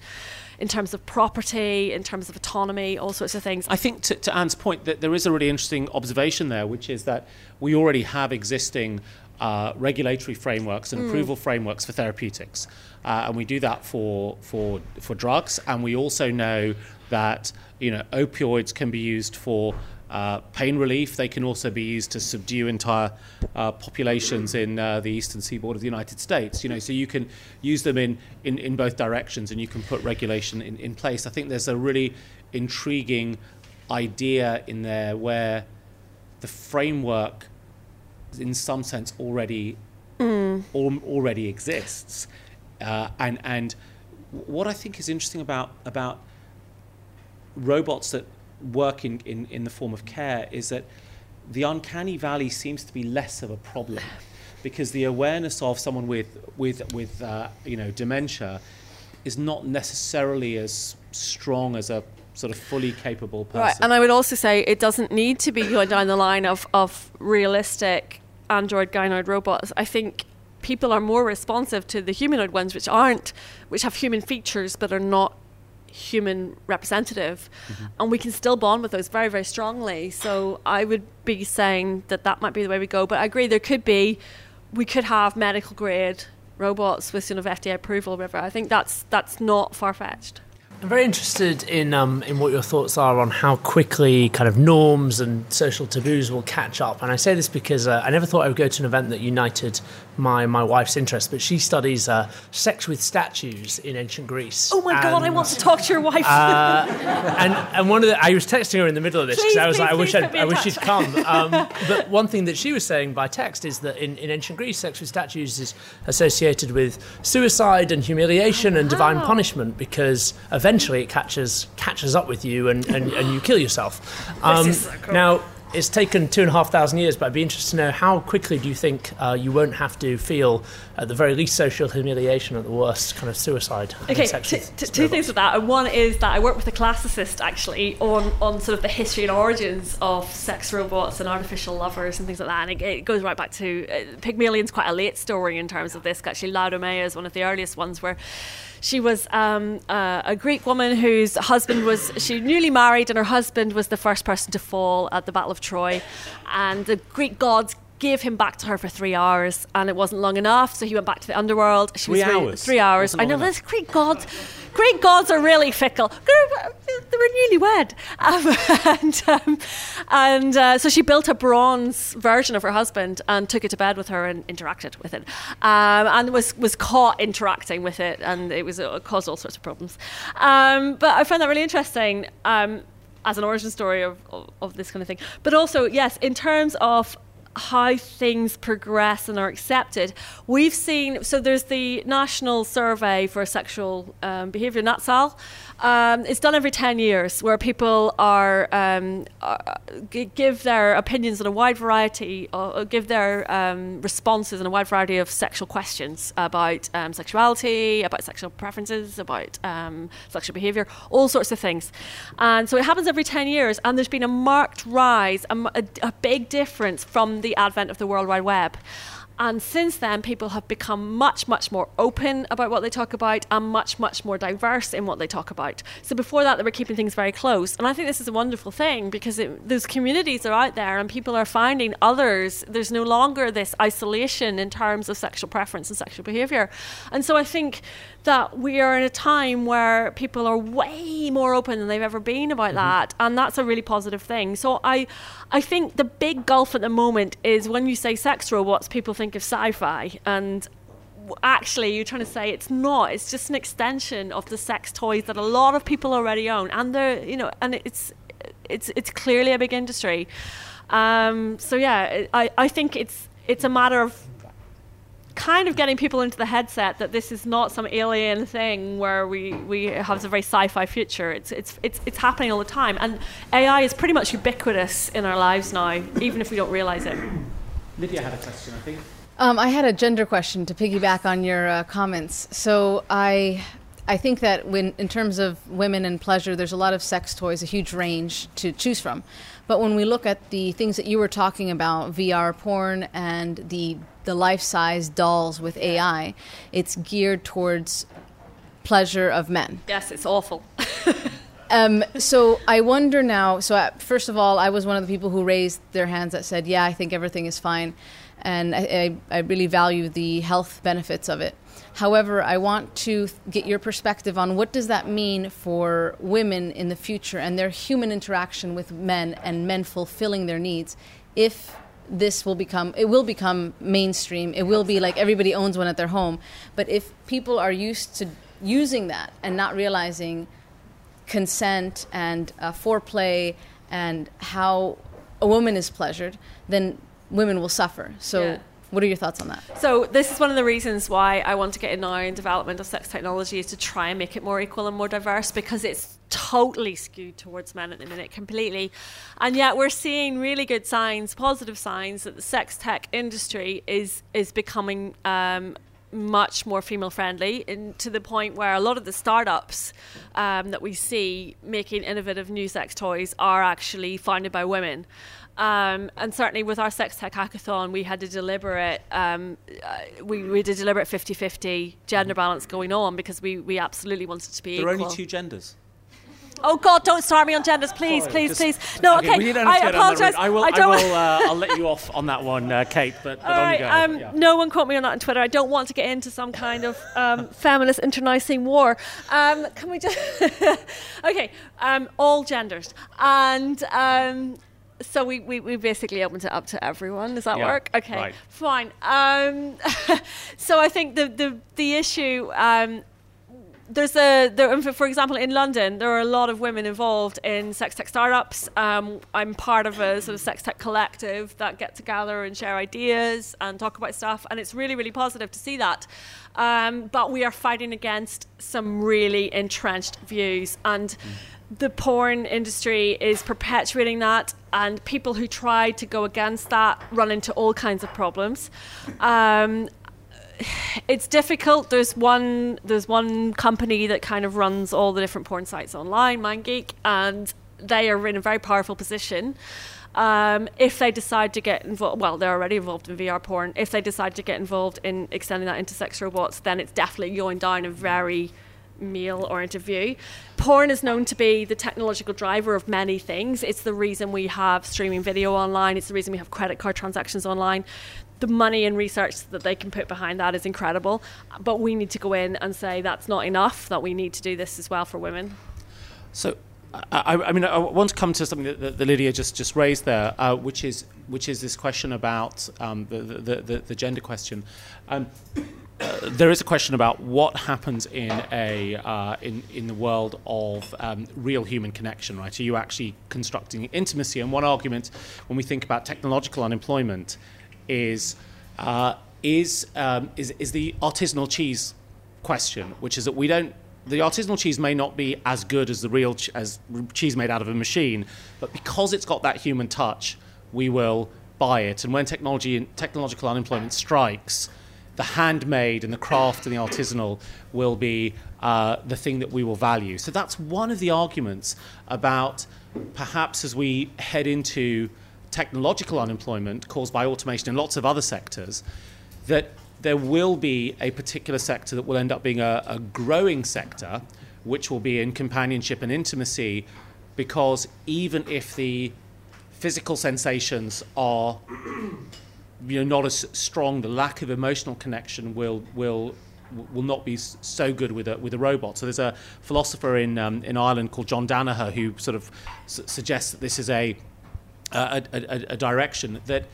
In terms of property, in terms of autonomy, all sorts of things. I think to, to Anne's point that there is a really interesting observation there, which is that we already have existing uh, regulatory frameworks and mm. approval frameworks for therapeutics. Uh, and we do that for, for, for drugs. And we also know that you know, opioids can be used for uh, pain relief. They can also be used to subdue entire uh, populations in uh, the eastern seaboard of the United States. You know, so you can use them in, in, in both directions, and you can put regulation in, in place. I think there's a really intriguing idea in there where the framework in some sense already mm. al- already exists. Uh, and and what I think is interesting about about robots that work in, in, in the form of care is that the uncanny valley seems to be less of a problem because the awareness of someone with with with uh, you know dementia is not necessarily as strong as a sort of fully capable person. Right, and I would also say it doesn't need to be going down the line of, of realistic android gynoid robots, I think people are more responsive to the humanoid ones, which aren't, which have human features but are not human representative, mm-hmm. and we can still bond with those very, very strongly. So I would be saying that that might be the way we go. But I agree, there could be, we could have medical grade robots with sort of FDA approval, whatever. I think that's that's not far fetched. I'm very interested in um, in what your thoughts are on how quickly kind of norms and social taboos will catch up. And I say this because uh, I never thought I would go to an event that united my my wife's interest, but she studies uh, sex with statues in ancient Greece. Oh my and, god, I want to talk to your wife. Uh, and and one of the I was texting her in the middle of this because I was please, like, I wish I'd, I wish she'd come. Um, but one thing that she was saying by text is that in, in ancient Greece, sex with statues is associated with suicide and humiliation and divine oh. punishment because eventually it catches catches up with you and, and, and you kill yourself. Um, so cool. Now it's taken two and a half thousand years, but I'd be interested to know how quickly do you think uh, you won't have to feel, at the very least, social humiliation, at the worst, kind of suicide? Okay, t- t- two things with that. And one is that I work with a classicist actually on, on sort of the history and origins of sex robots and artificial lovers and things like that. And it, it goes right back to uh, Pygmalion's quite a late story in terms of this. Actually, Laodamia is one of the earliest ones where she was um, uh, a Greek woman whose husband was, she newly married, and her husband was the first person to fall at the Battle of Troy. And the Greek gods gave him back to her for three hours, and it wasn't long enough, so he went back to the underworld. She three was hours. three hours. I know this Greek gods. Greek gods are really fickle. they were newlywed. Um, and um, and uh, so she built a bronze version of her husband and took it to bed with her and interacted with it, um, and was was caught interacting with it, and it was it caused all sorts of problems. Um, but I found that really interesting um, as an origin story of, of, of this kind of thing. But also, yes, in terms of how things progress and are accepted. We've seen, so there's the National Survey for Sexual um, Behaviour, NatSal, um, it's done every 10 years where people are, um, uh, give their opinions on a wide variety, or give their um, responses on a wide variety of sexual questions about um, sexuality, about sexual preferences, about um, sexual behaviour, all sorts of things. And so it happens every 10 years, and there's been a marked rise, a, a, a big difference from the advent of the World Wide Web. And since then, people have become much, much more open about what they talk about and much, much more diverse in what they talk about. So before that, they were keeping things very close. And I think this is a wonderful thing because it, those communities are out there and people are finding others. There's no longer this isolation in terms of sexual preference and sexual behavior. And so I think that we are in a time where people are way more open than they've ever been about mm-hmm. that and that's a really positive thing. So i i think the big gulf at the moment is when you say sex robots people think of sci-fi and actually you're trying to say it's not. It's just an extension of the sex toys that a lot of people already own and they're you know and it's it's it's clearly a big industry. Um, so yeah I, I think it's it's a matter of kind of getting people into the headset that this is not some alien thing where we, we have a very sci-fi future. It's, it's, it's, it's happening all the time. And AI is pretty much ubiquitous in our lives now, even if we don't realize it. Lydia had a question, I think. Um, I had a gender question to piggyback on your uh, comments. So I, I think that when, in terms of women and pleasure, there's a lot of sex toys, a huge range to choose from. But when we look at the things that you were talking about, VR porn and the the life size dolls with AI, it's geared towards pleasure of men. Yes, it's awful. um, so I wonder now. So uh, first of all, I was one of the people who raised their hands that said, "Yeah, I think everything is fine," and I, I, I really value the health benefits of it. However, I want to get your perspective on what does that mean for women in the future and their human interaction with men and men fulfilling their needs. If this will become it will become mainstream it will be like everybody owns one at their home. But if people are used to using that and not realizing consent and uh, foreplay and how a woman is pleasured then women will suffer. So yeah. What are your thoughts on that? So this is one of the reasons why I want to get in now in development of sex technology is to try and make it more equal and more diverse because it's totally skewed towards men at the minute completely. And yet we're seeing really good signs, positive signs that the sex tech industry is is becoming um, much more female friendly and to the point where a lot of the startups um, that we see making innovative new sex toys are actually founded by women. Um, and certainly with our sex tech hackathon, we had a deliberate, um, uh, we, we did a deliberate 50 50 gender balance going on because we, we absolutely wanted to be There are only two genders. Oh God! Don't start me on genders, please, Sorry, please, just, please. No, okay. okay. I apologise. I will. I, I will. Uh, I'll let you off on that one, uh, Kate. But, but right, um, yeah. No one quote me on that on Twitter. I don't want to get into some kind of um, feminist internecine war. Um, can we just? okay. Um, all genders and um, so we, we, we basically opened it up to everyone. Does that yeah, work? Okay, right. fine. Um, so I think the the the issue. Um, there's a there, for example in London there are a lot of women involved in sex tech startups. Um, I'm part of a sort of sex tech collective that get together and share ideas and talk about stuff, and it's really really positive to see that. Um, but we are fighting against some really entrenched views and. Mm the porn industry is perpetuating that, and people who try to go against that run into all kinds of problems. Um, it's difficult. There's one there's one company that kind of runs all the different porn sites online, MindGeek, and they are in a very powerful position. Um, if they decide to get involved, well, they're already involved in VR porn. If they decide to get involved in extending that into sex robots, then it's definitely going down a very male oriented view. Porn is known to be the technological driver of many things. It's the reason we have streaming video online, it's the reason we have credit card transactions online. The money and research that they can put behind that is incredible. But we need to go in and say that's not enough, that we need to do this as well for women. So, I, I, mean, I want to come to something that, that, that Lydia just, just raised there, uh, which is which is this question about um, the, the, the, the, gender question. Um, uh, there is a question about what happens in a uh, in in the world of um, real human connection. Right? Are you actually constructing intimacy? And one argument when we think about technological unemployment is uh, is, um, is is the artisanal cheese question, which is that we don't the artisanal cheese may not be as good as the real ch- as cheese made out of a machine, but because it's got that human touch, we will buy it. And when technology technological unemployment strikes, the handmade and the craft and the artisanal will be uh, the thing that we will value. So that's one of the arguments about perhaps as we head into technological unemployment caused by automation in lots of other sectors, that there will be a particular sector that will end up being a, a growing sector, which will be in companionship and intimacy, because even if the physical sensations are you know not as strong the lack of emotional connection will will will not be so good with a with a robot. So there's a philosopher in um, in Ireland called John Danaher who sort of su- suggests that this is a a, a, a direction that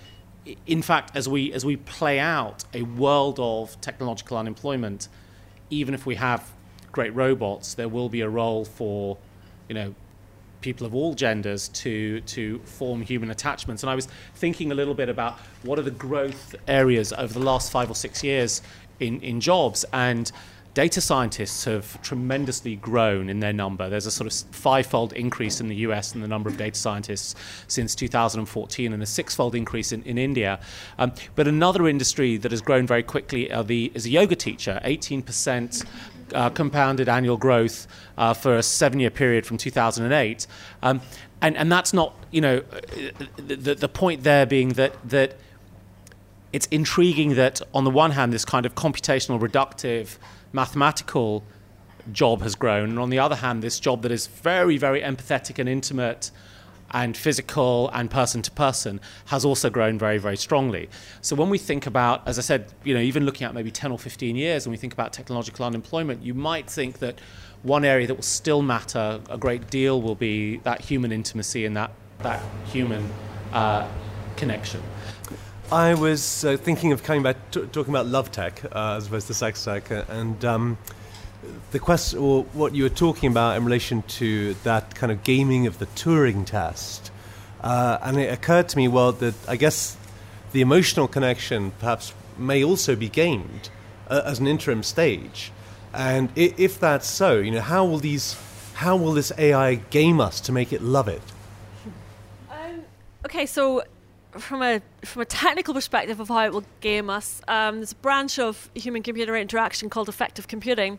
in fact, as we as we play out a world of technological unemployment, even if we have great robots, there will be a role for, you know, people of all genders to to form human attachments. And I was thinking a little bit about what are the growth areas over the last five or six years in in jobs and data scientists have tremendously grown in their number. There's a sort of five-fold increase in the US in the number of data scientists since 2014, and a six-fold increase in, in India. Um, but another industry that has grown very quickly the, is a yoga teacher, 18%. Uh, compounded annual growth uh, for a seven-year period from 2008, um, and and that's not you know the, the point there being that that it's intriguing that on the one hand this kind of computational reductive mathematical job has grown, and on the other hand, this job that is very, very empathetic and intimate and physical and person to person has also grown very, very strongly. So when we think about, as I said, you know, even looking at maybe 10 or 15 years, when we think about technological unemployment, you might think that one area that will still matter a great deal will be that human intimacy and that, that human uh, connection. I was uh, thinking of coming back, t- talking about love tech uh, as opposed to sex tech, uh, and um, the question, or what you were talking about in relation to that kind of gaming of the Turing test. Uh, and it occurred to me, well, that I guess the emotional connection perhaps may also be gamed uh, as an interim stage. And if that's so, you know, how will these, how will this AI game us to make it love it? Um, okay, so from a from a technical perspective of how it will game us, um, there's a branch of human computer interaction called affective computing,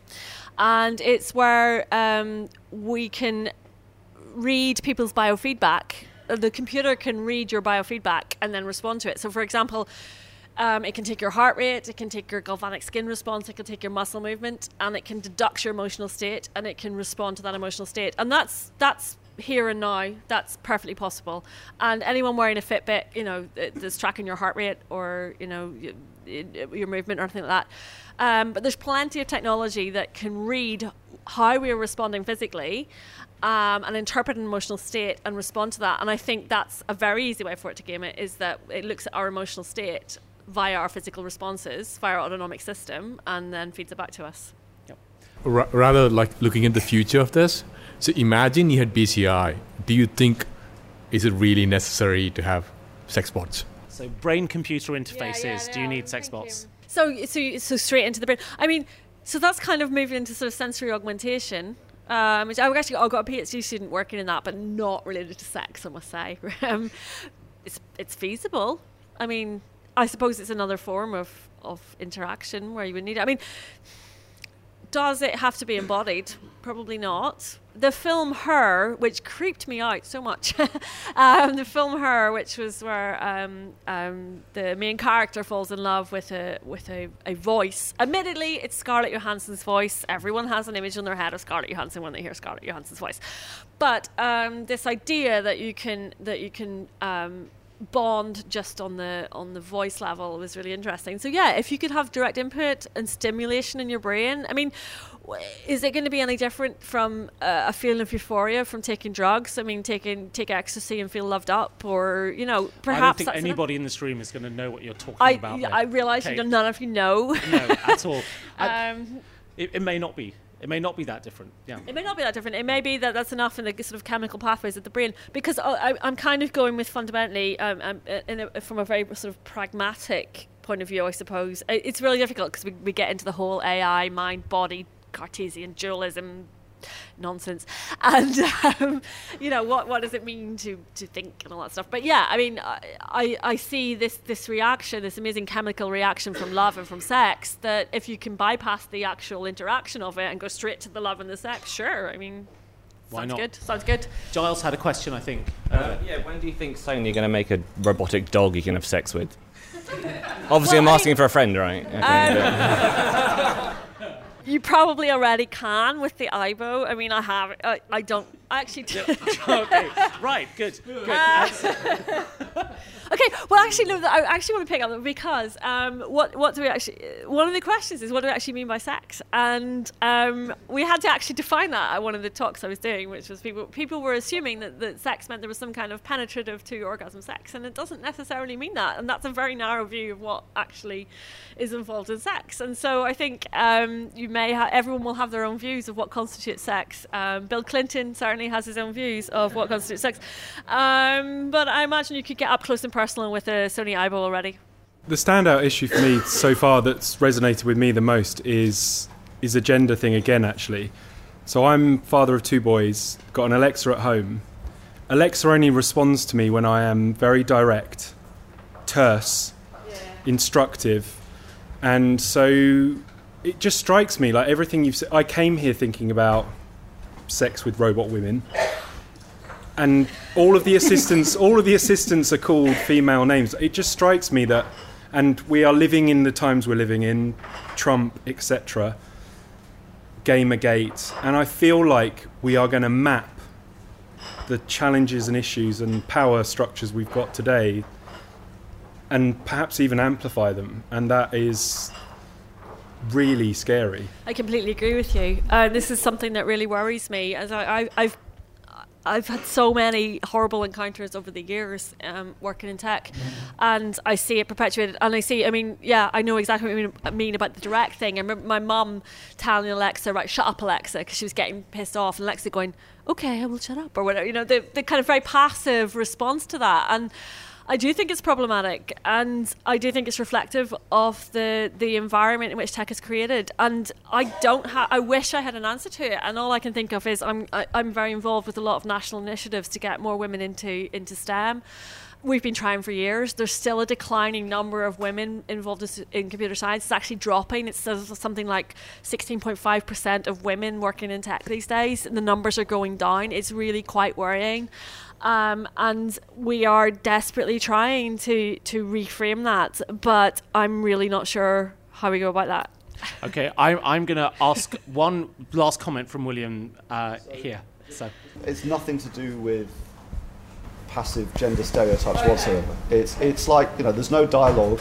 and it's where um, we can read people's biofeedback. Uh, the computer can read your biofeedback and then respond to it. So, for example. Um, it can take your heart rate, it can take your galvanic skin response, it can take your muscle movement, and it can deduct your emotional state, and it can respond to that emotional state. And that's that's here and now, that's perfectly possible. And anyone wearing a Fitbit, you know, that's tracking your heart rate or you know your movement or anything like that. Um, but there's plenty of technology that can read how we are responding physically um, and interpret an emotional state and respond to that. And I think that's a very easy way for it to game it is that it looks at our emotional state via our physical responses, via our autonomic system, and then feeds it back to us. Yep. Rather like looking at the future of this, so imagine you had BCI. Do you think is it really necessary to have sex bots? So brain computer interfaces. Yeah, yeah, do you need sex bots? So so so straight into the brain. I mean, so that's kind of moving into sort of sensory augmentation. Um, which I actually I got a PhD student working in that, but not related to sex. I must say, um, it's it's feasible. I mean, I suppose it's another form of of interaction where you would need it. I mean, does it have to be embodied? Probably not. The film Her, which creeped me out so much, um, the film Her, which was where um, um, the main character falls in love with a with a, a voice. Admittedly, it's Scarlett Johansson's voice. Everyone has an image in their head of Scarlett Johansson when they hear Scarlett Johansson's voice. But um, this idea that you can that you can um, bond just on the on the voice level was really interesting. So yeah, if you could have direct input and stimulation in your brain, I mean, is it going to be any different from uh, a feeling of euphoria from taking drugs? I mean, taking take ecstasy and feel loved up, or you know, perhaps I don't think that's enough? anybody in this room is going to know what you're talking I about. I realise none of you know. No, at all. I- um, it, it may not be. It may not be that different. Yeah. It may not be that different. It may be that that's enough in the sort of chemical pathways of the brain. Because I, I'm kind of going with fundamentally, um, um, a, from a very sort of pragmatic point of view, I suppose. It's really difficult because we, we get into the whole AI, mind, body, Cartesian dualism nonsense and um, you know what what does it mean to to think and all that stuff but yeah i mean I, I i see this this reaction this amazing chemical reaction from love and from sex that if you can bypass the actual interaction of it and go straight to the love and the sex sure i mean Why sounds not? good sounds good Giles had a question, I think. Uh, yeah, when do you think Sony are going to make a robotic dog you can have sex with? Obviously, I'm asking for a friend, right? Okay, yeah. You probably already can with the Aibo i mean i have i, I don't I actually okay, right, good. good. Uh, Okay, well, actually, no. I actually want to pick up that because um, what what do we actually? One of the questions is what do we actually mean by sex? And um, we had to actually define that at one of the talks I was doing, which was people people were assuming that, that sex meant there was some kind of penetrative to orgasm sex, and it doesn't necessarily mean that. And that's a very narrow view of what actually is involved in sex. And so I think um, you may ha- everyone will have their own views of what constitutes sex. Um, Bill Clinton certainly has his own views of what constitutes sex, um, but I imagine you could get up close and personal with a Sony Aibo already. The standout issue for me so far that's resonated with me the most is is a gender thing again actually. So I'm father of two boys, got an Alexa at home. Alexa only responds to me when I am very direct, terse, instructive. And so it just strikes me like everything you've said I came here thinking about sex with robot women. And all of the assistants all of the assistants are called female names. It just strikes me that and we are living in the times we're living in, Trump, etc. Gamergate, and I feel like we are going to map the challenges and issues and power structures we've got today and perhaps even amplify them. And that is really scary. I completely agree with you. Uh, this is something that really worries me, as I, I, I've I've had so many horrible encounters over the years um, working in tech, and I see it perpetuated. And I see, I mean, yeah, I know exactly what you mean, I mean about the direct thing. I remember my mum telling Alexa, "Right, shut up, Alexa," because she was getting pissed off, and Alexa going, "Okay, I will shut up," or whatever. You know, the the kind of very passive response to that, and. I do think it's problematic, and I do think it's reflective of the the environment in which tech is created. And I don't have. I wish I had an answer to it, and all I can think of is I'm I, I'm very involved with a lot of national initiatives to get more women into into STEM. We've been trying for years. There's still a declining number of women involved in computer science. It's actually dropping. It's something like 16.5% of women working in tech these days. And the numbers are going down. It's really quite worrying. Um, and we are desperately trying to, to reframe that. But I'm really not sure how we go about that. Okay, I'm, I'm going to ask one last comment from William uh, here. So, It's nothing to do with passive gender stereotypes whatsoever. It's it's like you know, there's no dialogue,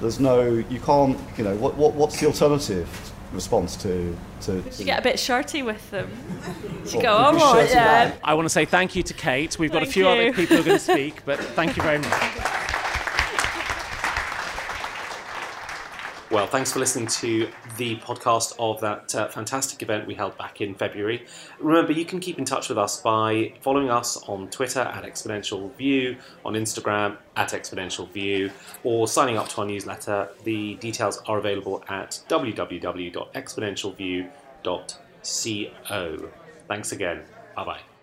there's no you can't you know what, what what's the alternative response to to. You get a bit shirty with them. You go, oh, you'd all right, shirty yeah. I want to say thank you to Kate. We've got a few you. other people who are going to speak, but thank you very much. Well, thanks for listening to the podcast of that uh, fantastic event we held back in February. Remember, you can keep in touch with us by following us on Twitter at Exponential View, on Instagram at Exponential View, or signing up to our newsletter. The details are available at www.exponentialview.co. Thanks again. Bye bye.